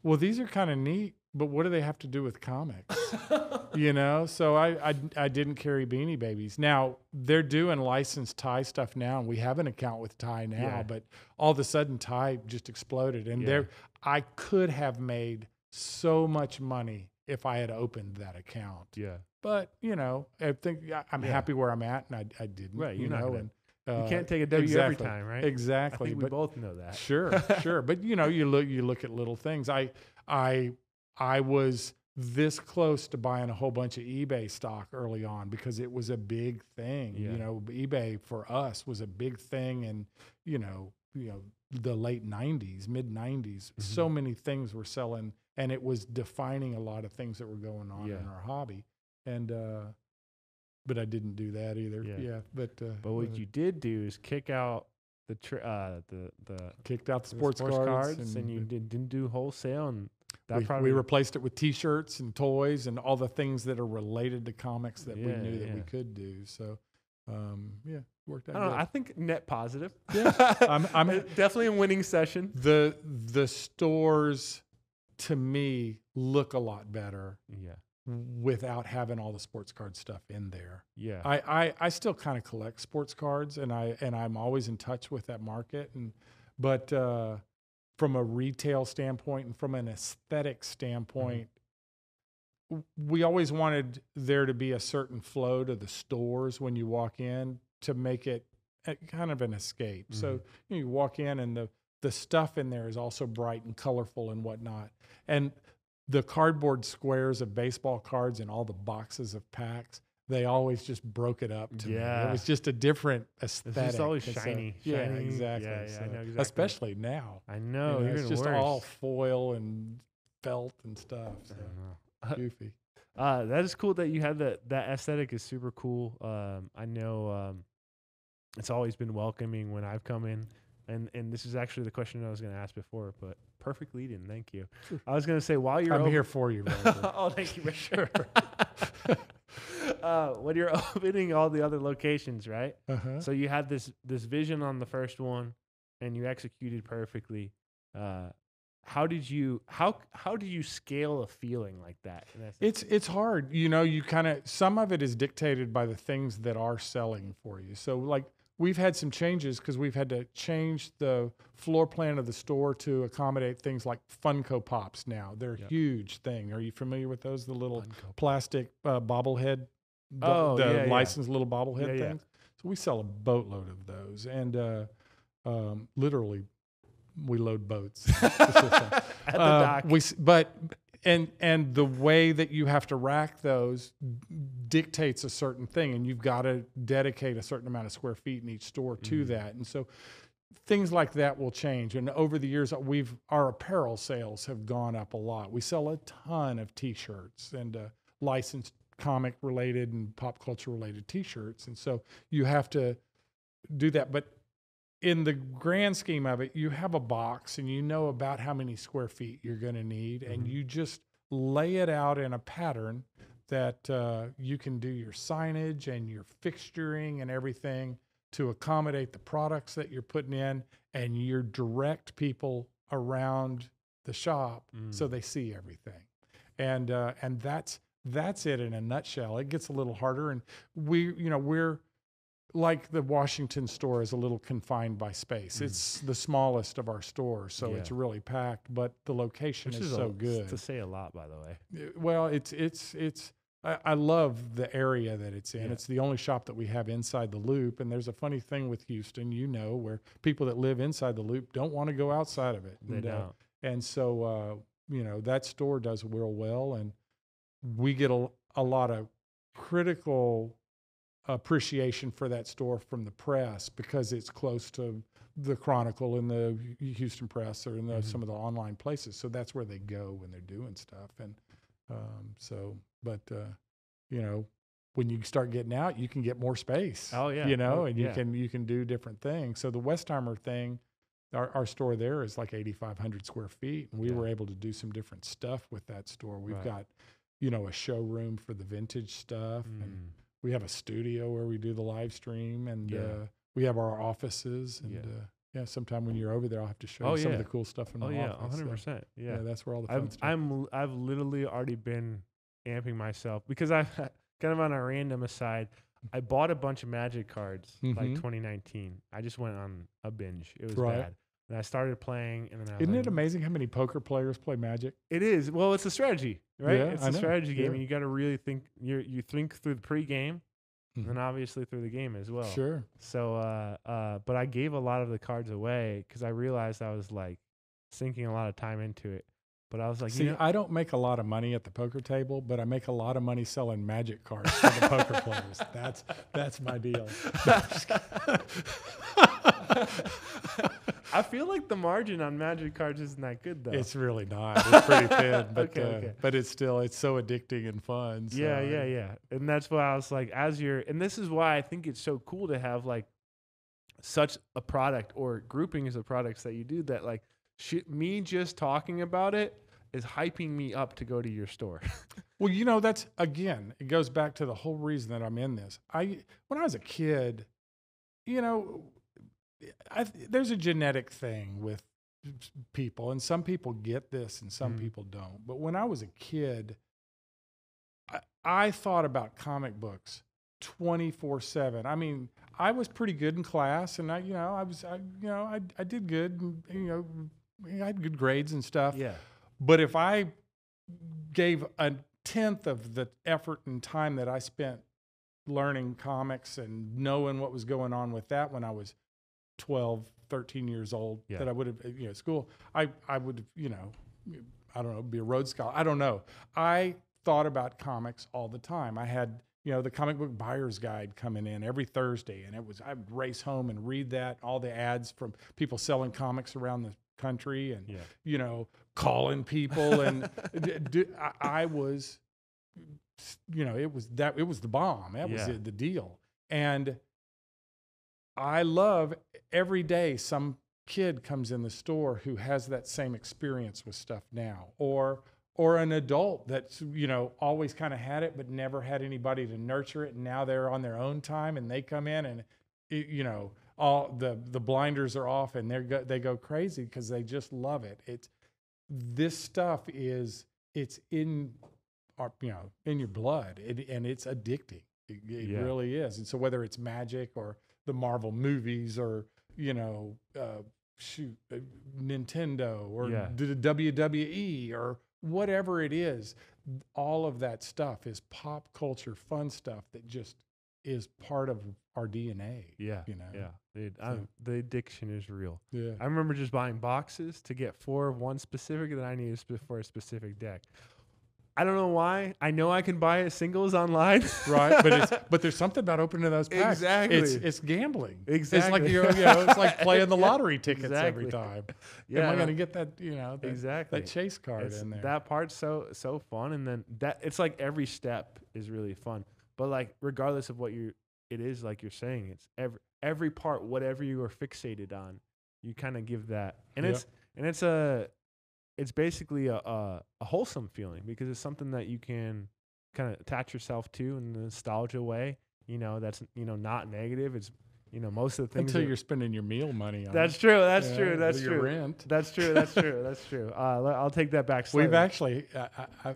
well, these are kind of neat, but what do they have to do with comics? you know, so I, I I didn't carry Beanie Babies. Now they're doing licensed Ty stuff now, and we have an account with Ty now. Yeah. But all of a sudden, Ty just exploded, and Yeah. there I could have made so much money if I had opened that account. Yeah. But you know, I think I'm Yeah. happy where I'm at, and I, I didn't. Right, You you're not know, gonna- and You uh, can't take a W every time, right? I Exactly. we but both know that. Sure, sure. But you know, you look you look at little things. I I I was this close to buying a whole bunch of eBay stock early on because it was a big thing. Yeah. You know, eBay for us was a big thing and you know, you know, the late 90s, mid 90s. Mm-hmm. So many things were selling and it was defining a lot of things that were going on Yeah. in our hobby. And uh but I didn't do that either. Yeah. Yeah, but uh, But what uh, you did do is kick out the tr- uh, the the kicked out the the sports, cards, and, you did, didn't do wholesale, and that we, probably we replaced it with T-shirts and toys and all the things that are related to comics that we Yeah, knew that we could do. So, um, yeah, worked out. I know. I think net positive. Yeah, I'm- I'm- Uh, definitely a winning session. the the stores to me look a lot better Yeah, without having all the sports card stuff in there. yeah, I, I, I still kind of collect sports cards and I and I'm always in touch with that market and but uh, from a retail standpoint and from an aesthetic standpoint w- we always wanted there to be a certain flow to the stores when you walk in to make it a, kind of an escape. So Mhm. you, know, you walk in and the the stuff in there is also bright and colorful and whatnot. And the cardboard squares of baseball cards and all the boxes of packs, they always just broke it up to me. Yeah. It was just a different aesthetic. It's always And so- shiny, yeah, shiny. exactly. Yeah, yeah, So- know exactly. Especially now. I You know. know, it's just worse. all foil and felt and stuff. So goofy. Uh, that is cool that you had that. That aesthetic is super cool. Um, I know um, it's always been welcoming when I've come in, and and this is actually the question I was going to ask before, but perfect lead in. Thank you. I was going to say while you're I'm here for you, oh, thank you for sure. uh, when you're opening all the other locations, right? uh-huh. So you had this this vision on the first one, and you executed perfectly. Uh, how did you how how did you scale a feeling like that? It's it's hard, you know. You kind of some of it is dictated by the things that are selling for you. So like we've had some changes because we've had to change the floor plan of the store to accommodate things like Funko Pops. Now they're a Yep. huge thing. Are you familiar with those? The little Funko plastic uh, bobblehead, the, Oh, the yeah, yeah. licensed little bobblehead Yeah, yeah. things. So we sell a boatload of those, and uh, um, literally we load boats. It's just fun. at the Uh, dock. We, but and and the way that you have to rack those dictates a certain thing, and you've got to dedicate a certain amount of square feet in each store to Mhm. that, and so things like that will change. And over the years, we've our apparel sales have gone up a lot. We sell a ton of T-shirts and uh, licensed comic related and pop culture related T-shirts, and so you have to do that, but in the grand scheme of it, you have a box and you know about how many square feet you're going to need, and Mhm. you just lay it out in a pattern that uh, you can do your signage and your fixturing and everything to accommodate the products that you're putting in, and you direct people around the shop so Mm. they see everything, and uh, and that's that's it in a nutshell. It gets a little harder, and we you know we're like the Washington store is a little confined by space. Mm. It's the smallest of our stores, so it's really packed. But the location is, is so a, good. to say a lot, by the way. Uh, Well, it's it's it's. I, I love the area that it's in. Yeah. It's the only shop that we have inside the loop. And there's a funny thing with Houston, you know, where people that live inside the loop don't want to go outside of it. They and, uh, don't. and so, uh, you know, that store does real well. And we get a, a lot of critical appreciation for that store from the press because it's close to the Chronicle and the Houston Press or in the, Mhm. some of the online places. So that's where they go when they're doing stuff. And Um, so, but uh, you know, when you start getting out, you can get more space. Oh, yeah. you know, Oh, and you yeah. can you can do different things. So the Westheimer thing, our, our store there is like 8,500 square feet, and we Yeah. were able to do some different stuff with that store. We've Right. got, you know, a showroom for the vintage stuff, and Mm. We have a studio where we do the live stream, and Yeah. uh, we have our offices, and Yeah. uh, yeah, sometime when you're over there, I'll have to show Oh, you some of the cool stuff in Oh my yeah, office. hundred So, percent. yeah. Yeah, that's where all the fun I've stuff. I'm I've literally already been amping myself because I kind of on a random aside. I bought a bunch of Magic cards like Mhm. 2019. I just went on a binge. It was Right. bad, and I started playing, and then I Isn't like, it amazing how many poker players play Magic? It is. Well, it's a strategy, right? Yeah, it's I a know. strategy game, Yeah. and you got to really think. You you think through the pregame, Mhm. and obviously through the game as well. Sure. So, uh, uh, but I gave a lot of the cards away because I realized I was like sinking a lot of time into it. But I was like, See, you know, I don't make a lot of money at the poker table, but I make a lot of money selling Magic cards to the poker players. That's that's my deal. I feel like the margin on Magic cards isn't that good though. It's really not. It's pretty thin, but Okay, uh, okay. but it's still it's so addicting and fun. So, yeah, yeah, yeah. And that's why I was like, as you're, and this is why I think it's so cool to have like such a product or groupings of products that you do that like sh- me just talking about it is hyping me up to go to your store. Well, you know, that's again, it goes back to the whole reason that I'm in this. I when I was a kid, you know, I, there's a genetic thing with people, and some people get this and some Mhm. people don't. But when I was a kid, I, I thought about comic books 24 seven. I mean, I was pretty good in class, and I, you know, I was, I, you know, I, I did good, and, you know, I had good grades and stuff. yeah. But if I gave a tenth of the effort and time that I spent learning comics and knowing what was going on with that when I was 12, 13 years old, Yeah. that I would have, you know, school, I, I would, you know, I don't know, be a Rhodes Scholar. I don't know. I thought about comics all the time. I had, you know, the comic book buyer's guide coming in every Thursday, and it was, I would race home and read that, all the ads from people selling comics around the country and, Yeah. you know, calling people and d- d- I, I was, you know, it was that it was the bomb. That was it, the deal. And I love every day some kid comes in the store who has that same experience with stuff now, or or an adult that's you know always kind of had it but never had anybody to nurture it, and now they're on their own time and they come in and it- you know all the the blinders are off and they go they go crazy because they just love it. It's this stuff is it's in our you know in your blood it, and it's addicting. It, it Yeah. really is. And so whether it's magic or the Marvel movies or you know uh, shoot uh, Nintendo or Yeah. the WWE or whatever it is, all of that stuff is pop culture fun stuff that just is part of our DNA. Yeah. You know? Yeah. Dude, I'm, the addiction is real. Yeah. I remember just buying boxes to get four of one specific that I needed for a specific deck. I don't know why. I know I can buy it singles online. right? But it's but there's something about opening those packs. Exactly. It's it's gambling. It's Exactly. like you're, you know, it's like playing the lottery tickets every time. yeah, Am I going to get that? You know, that, exactly. that chase card It's- in there. That part's so so fun, and then that it's like every step is really fun. But like regardless of what you, it is like you're saying, it's every every part, whatever you are fixated on, you kind of give that, and Yeah. it's and it's a, it's basically a, a a wholesome feeling because it's something that you can kind of attach yourself to in the nostalgia way. You know, that's you know not negative. It's you know most of the things Until that- you're spending your meal money on. That's it. true. That's Yeah, true. That's true. Rent. That's true. That's true. That's true. Uh, I'll take that back. We've actually, I, I, I,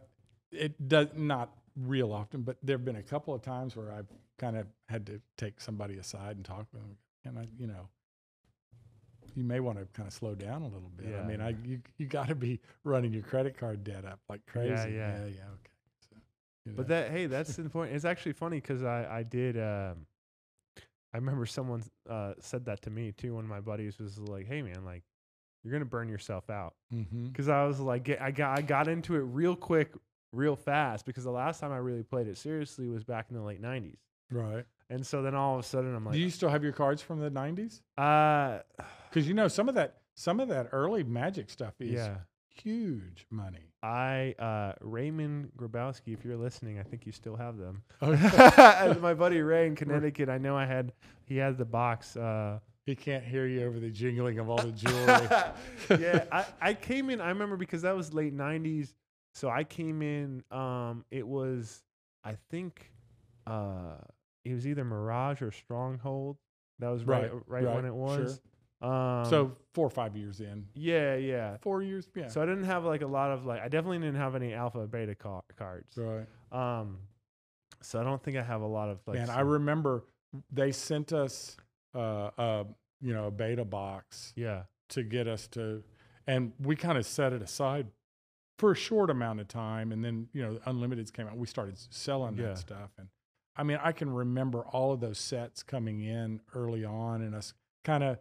it does not real often, but there have been a couple of times where I've kind of had to take somebody aside and talk with them. And I, you know, you may want to kind of slow down a little bit. I mean, I you you got to be running your credit card debt up like crazy. yeah. yeah, yeah okay. So, you But that hey, that's important. It's actually funny because I I did. Um, I remember someone uh, said that to me too. One of my buddies was like, "Hey man, like you're gonna burn yourself out." Because I was like, get, I got I got into it real quick, real fast. Because the last time I really played it seriously was back in the late '90s. right. And so then all of a sudden I'm like, Do you still have your cards from the '90s? uh, Because you know some of that some of that early Magic stuff is yeah, huge money. I uh, Raymond Grabowski, if you're listening, I think you still have them. Oh, My buddy Ray in Connecticut, I know I had he had the box. Uh, he can't hear you over the jingling of all the jewelry. yeah, I, I came in. I remember because that was late '90s, so I came in. Um, it was I think, uh, it was either Mirage or Stronghold. That was right, Right, right, when it was. Um, so four or five years in, yeah, yeah. four years, yeah. So I didn't have like a lot of like. I definitely didn't have any alpha beta ca- cards. right. Um, so I don't think I have a lot of like. Man, I remember they sent us, uh, uh, you know, a beta box yeah, to get us to, and we kind of set it aside for a short amount of time, and then you know, Unlimiteds came out. We started selling Yeah. that stuff, and I mean, I can remember all of those sets coming in early on, and us kind of,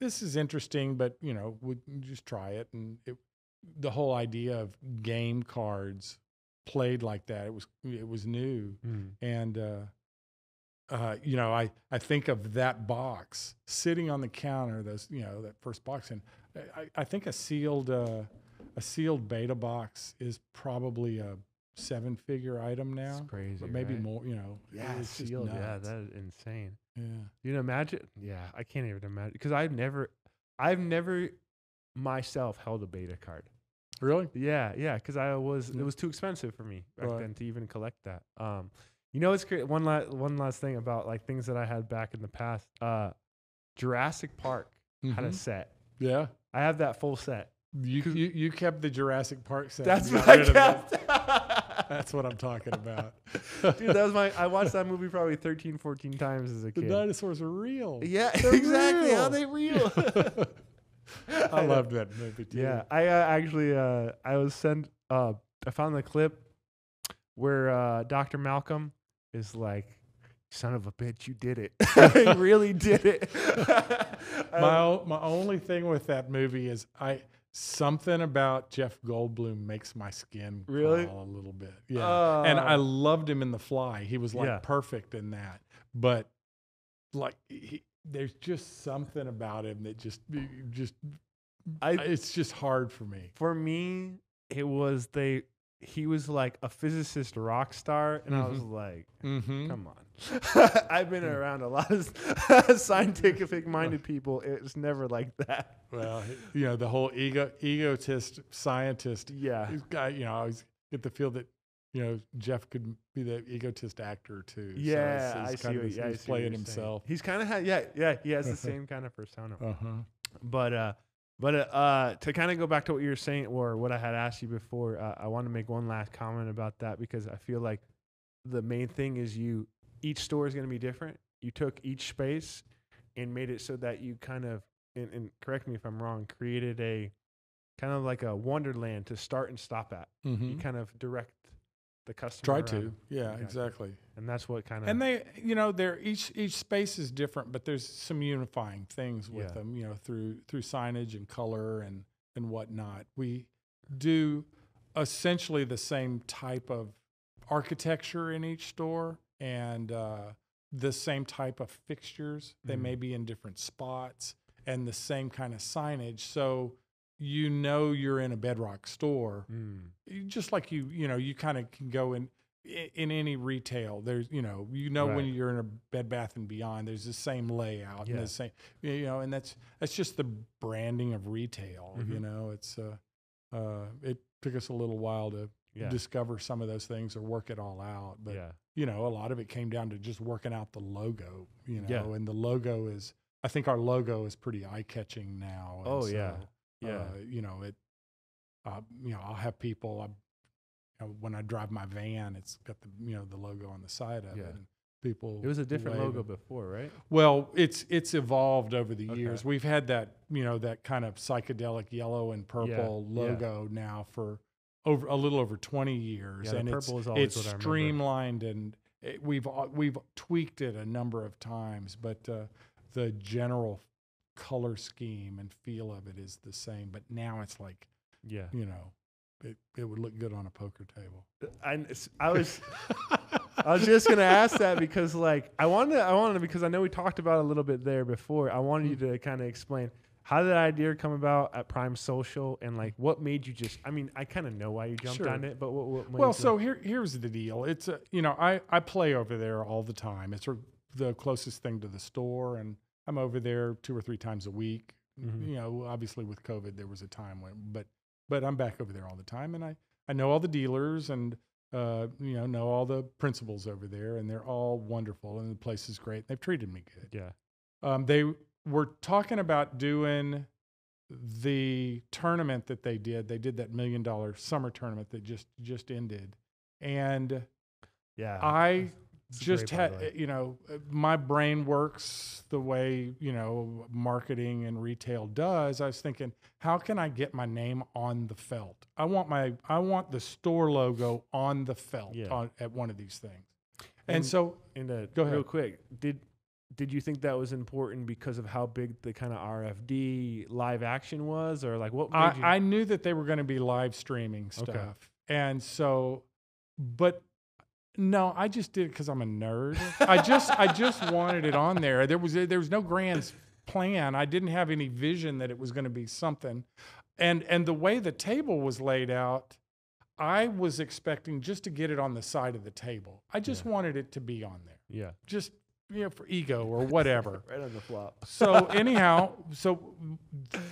this is interesting, but you know, we just try it, and it, the whole idea of game cards played like that, it was it was new, Mm. and uh, uh, you know, I I think of that box sitting on the counter, those you know that first box, and I, I think a sealed uh, a sealed beta box is probably a seven figure item now, it's crazy. but maybe right? more. You know, Yeah, it's just sealed. Yeah, that is insane. yeah. You know, imagine. Yeah, I can't even imagine because I've never, I've never myself held a beta card. Really? Yeah, yeah, because I was it was too expensive for me back Right. then to even collect that. Um, you know, it's great. One last one last thing about like things that I had back in the past. Uh, Jurassic Park had a Mhm. set. Yeah. I have that full set. You, you you kept the Jurassic Park set. That's what I rid of that. kept. That's what I'm talking about. Dude, that was my. I watched that movie probably 13, 14 times as a kid. the dinosaurs are real. Yeah, They're exactly. How real. they real? I loved that movie too. Yeah, I uh, actually uh, I was sent. Uh, I found the clip where uh, Dr. Malcolm is like, "Son of a bitch, you did it! you really did it." my o- my only thing with that movie is I something about Jeff Goldblum makes my skin Really? crawl a little bit. Yeah, and I uh, loved him in The Fly. He was like Yeah. perfect in that, but like he, there's just something about him that just just I it's just hard for me. for me it was they. He was like a physicist rock star, and I was like, Mm-hmm. "Come on." I've been around a lot of scientific minded people. It's never like that. Well, you know the whole ego egotist scientist Yeah. He's got, you know, I always get the feel that, you know, Jeff could be the egotist actor too. So Yeah, it's- I see. what, yeah, I he's see what playing you're saying. himself. He's kind of had, yeah, yeah. He has the same kind of persona. Uh huh. But uh, but uh, uh to kind of go back to what you were saying, or what I had asked you before, uh, I want to make one last comment about that because I feel like the main thing is you. Each store is going to be different. You took each space and made it so that you kind of, and, and correct me if I'm wrong, created a kind of like a wonderland to start and stop at. You kind of direct the customer. Mm-hmm. Try around, to, yeah, Exactly. exactly. and that's what kind of. And they, you know, they're each each space is different, but there's some unifying things with Yeah. them. You know, through through signage and color and and whatnot. We do essentially the same type of architecture in each store and uh, the same type of fixtures. They Mhm. may be in different spots and the same kind of signage. So you know you're in a bedrock store Mm, just like you you know you kind of can go in in any retail there's you know you know when you're in a bed bath and beyond there's the same layout and the same you know and that's that's just the branding of retail you Mhm. know it's uh uh it took us a little while to yeah. discover some of those things or work it all out but yeah. you know a lot of it came down to just working out the logo you know Yeah. and the logo is i think our logo is pretty eye-catching now Oh, so, Yeah. Uh, you know it uh, you know i'll have people I, you know, when i drive my van it's got the you know the logo on the side of Yeah. it and people It was a different logo and- before, right? well it's it's evolved over the Okay. years we've had that you know that kind of psychedelic yellow and purple yeah. logo now for over a little over 20 years Yeah, and it's it's streamlined and it, we've we've tweaked it a number of times but uh, the general color scheme and feel of it is the same but now it's like Yeah. you know it, it would look good on a poker table I, I was I was just gonna ask that because like I wanted I wanted because I know we talked about a little bit there before. I wanted you mm-hmm. to kind of explain. How did that idea come about at Prime Social, and like what made you just? I mean, I kind of know why you jumped Sure. on it, but what? what made Well, so here here's the deal. It's a, you know I I play over there all the time. It's the closest thing to the store, and I'm over there two or three times a week. Mhm. You know, obviously with COVID, there was a time when, but but I'm back over there all the time, and I I know all the dealers and uh, you know know all the principals over there, and they're all wonderful, and the place is great. They've treated me good. yeah, Um, they were talking about doing the tournament that they did. They did that million dollar summer tournament that just just ended, and yeah. I It's just great, the had you know uh, my brain works the way you know marketing and retail does. I was thinking, how can I get my name on the felt? I want my I want the store logo on the felt Yeah. on, at one of these things. And, And- so And uh, Go ahead real quick, did did you think that was important because of how big the kind of RFD live action was, or like what? I, you, I knew that they were going to be live streaming stuff. Okay. And so, but no, I just did it because I'm a nerd. I just, I just wanted it on there. There was, there was no grand plan. I didn't have any vision that it was going to be something. And, and the way the table was laid out, I was expecting just to get it on the side of the table. I just Yeah. wanted it to be on there, yeah, just, you know, for ego or whatever. right on the flop. So anyhow, so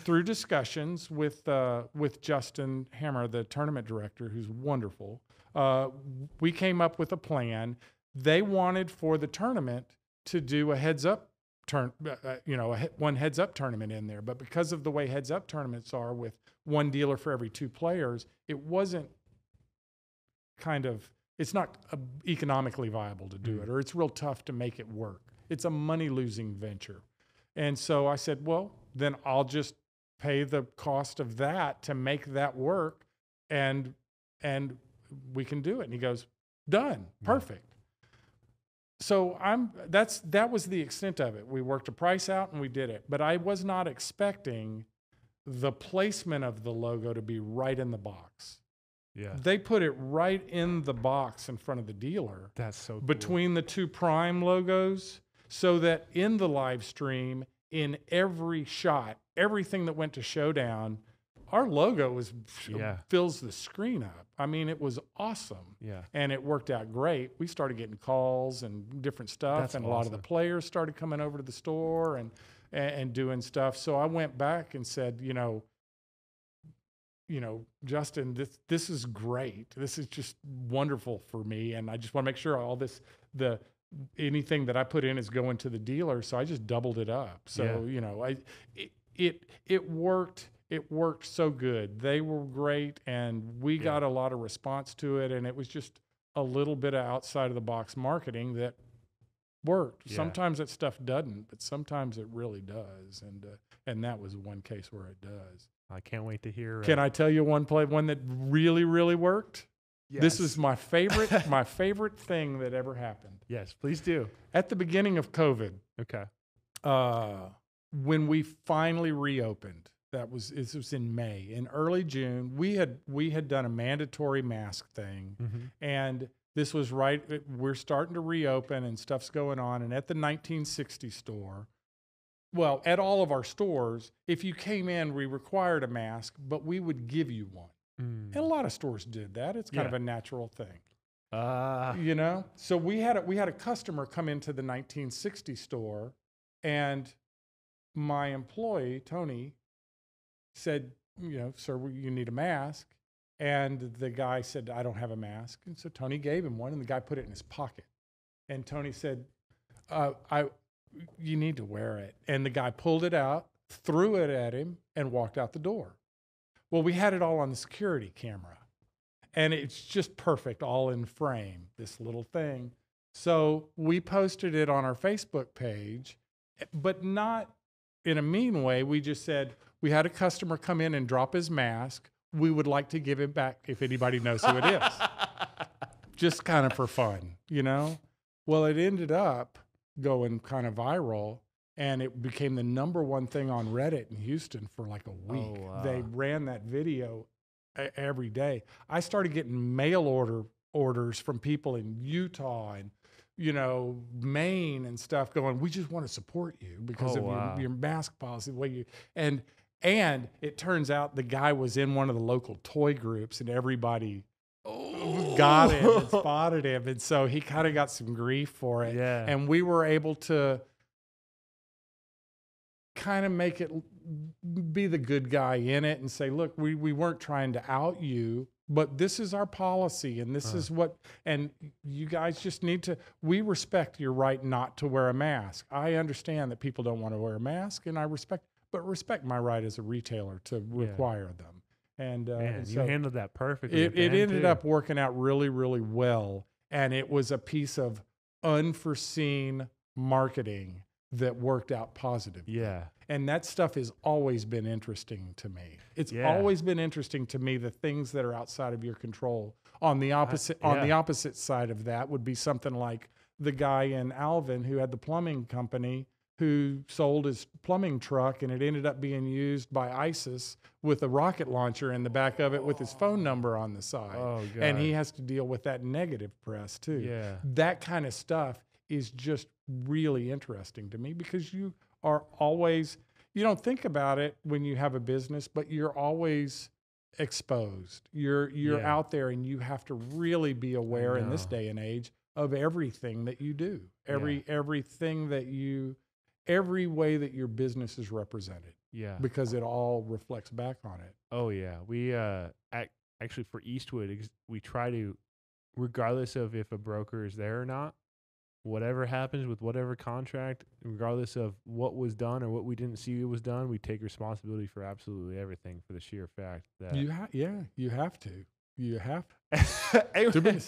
through discussions with uh, with Justin Hammer, the tournament director, who's wonderful, uh, we came up with a plan. They wanted for the tournament to do a heads up turn, uh, uh, you know, a, one heads up tournament in there. But because of the way heads up tournaments are, with one dealer for every two players, it wasn't kind of it's not uh, economically viable to do Mm. it, or it's real tough to make it work. It's a money losing venture. And so I said, well, then I'll just pay the cost of that to make that work and and we can do it. And he goes, done. Perfect. So I'm that's that was the extent of it. We worked a price out and we did it. But I was not expecting the placement of the logo to be right in the box. Yeah, They put it right in the box in front of the dealer that's so cool. between the two prime logos so that in the live stream in every shot everything that went to showdown our logo is Yeah. fills the screen up i mean it was awesome Yeah, and it worked out great we started getting calls and different stuff That's and a lot of the players started coming over to the store and, and and doing stuff so i went back and said you know you know, Justin, this this is great. This is just wonderful for me, and I just want to make sure all this the anything that I put in is going to the dealer. So I just doubled it up. So Yeah. you know, I it, it it worked. It worked so good. They were great, and we Yeah. got a lot of response to it. And it was just a little bit of outside of the box marketing that worked. Yeah. Sometimes that stuff doesn't, but sometimes it really does. And uh, and that was one case where it does. I can't wait to hear. uh, Can I tell you one play, one that really, really worked? Yes. This is my favorite, my favorite thing that ever happened. yes, please do. At the beginning of COVID, Okay, uh, when we finally reopened, that was this was in May. In early June, we had we had done a mandatory mask thing, Mhm. and this was right. We're starting to reopen, and stuff's going on. And at the 1960 store, well, at all of our stores, if you came in, we required a mask, but we would give you one. Mm. And a lot of stores did that. It's kind of a natural thing, Ah, you know. So we had a, we had a customer come into the 1960 store, and my employee Tony said, you know, sir, you need a mask. And the guy said, I don't have a mask. And so Tony gave him one, and the guy put it in his pocket. And Tony said, uh, I, you need to wear it. And the guy pulled it out, threw it at him, and walked out the door. Well, we had it all on the security camera. And it's just perfect, all in frame, this little thing. So we posted it on our Facebook page, but not in a mean way. We just said, we had a customer come in and drop his mask. We would like to give it back if anybody knows who it is. just kind of for fun, you know? Well, it ended up going kind of viral and it became the number one thing on Reddit in Houston for like a oh, week. They wow. ran that video e- every day. I started getting mail order orders from people in Utah and you know, Maine and stuff going, we just want to support you because Oh, of wow. your, your mask policy, the way you and and it turns out the guy was in one of the local toy groups and everybody got him and spotted him. And so he kind of got some grief for it. Yeah. And we were able to kind of make it be the good guy in it and say, look, we, we weren't trying to out you, but this is our policy and this Uh. is what, and you guys just need to, we respect your right not to wear a mask. I understand that people don't want to wear a mask and I respect, but respect my right as a retailer to require them. And, uh, Man, and you handled that perfectly. it, it ended too. up working out really, really well. And it was a piece of unforeseen marketing that worked out positively. Yeah. And that stuff has always been interesting to me. It's Yeah. always been interesting to me the things that are outside of your control. On the opposite on the opposite side of that would be something like the guy in Alvin who had the plumbing company who sold his plumbing truck and it ended up being used by ISIS with a rocket launcher in the back of it with his phone number on the side. Oh, And he has to deal with that negative press too. Yeah. that kind of stuff is just really interesting to me because you are always you don't think about it when you have a business but you're always exposed. You're you're Yeah. out there and you have to really be aware in this day and age of everything that you do. Every everything that you every way that your business is represented Yeah. because it all reflects back on it. Oh yeah, we uh ac- actually for Eastwood we try to, regardless of if a broker is there or not, whatever happens with whatever contract, regardless of what was done or what we didn't see was done, we take responsibility for absolutely everything for the sheer fact that you ha- yeah you have to you have Hey, to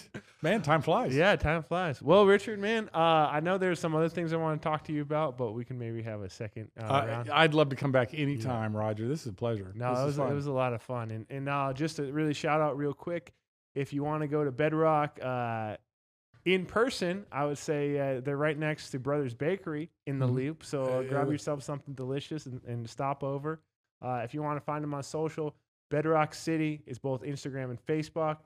man. time flies Yeah, time flies. Well, Richard, man, uh, I know there's some other things I want to talk to you about, but we can maybe have a second uh, Uh. I'd love to come back anytime, Roger. This is a pleasure. No, it was, it was a lot of fun. And, and uh, just to really shout out real quick, if you want to go to Bedrock uh, in person, I would say uh, they're right next to Brothers Bakery in the Mhm. Loop. So grab yourself something delicious and, and stop over. Uh, if you want to find them on social, Bedrock City is both Instagram and Facebook.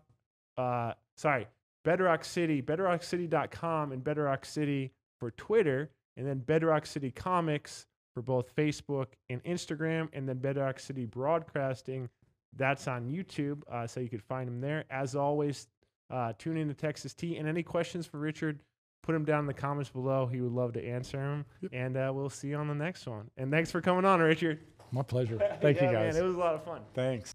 Uh, sorry, Bedrock City, bedrockcity.com, and Bedrock City for Twitter, and then Bedrock City Comics for both Facebook and Instagram, and then Bedrock City Broadcasting. That's on YouTube, uh, so you could find them there. As always, uh, tune in to Texas T. And any questions for Richard, put them down in the comments below. He would love to answer them. Yep. And uh, we'll see you on the next one. And thanks for coming on, Richard. My pleasure. Thank Yeah, you, guys. Man, it was a lot of fun. Thanks.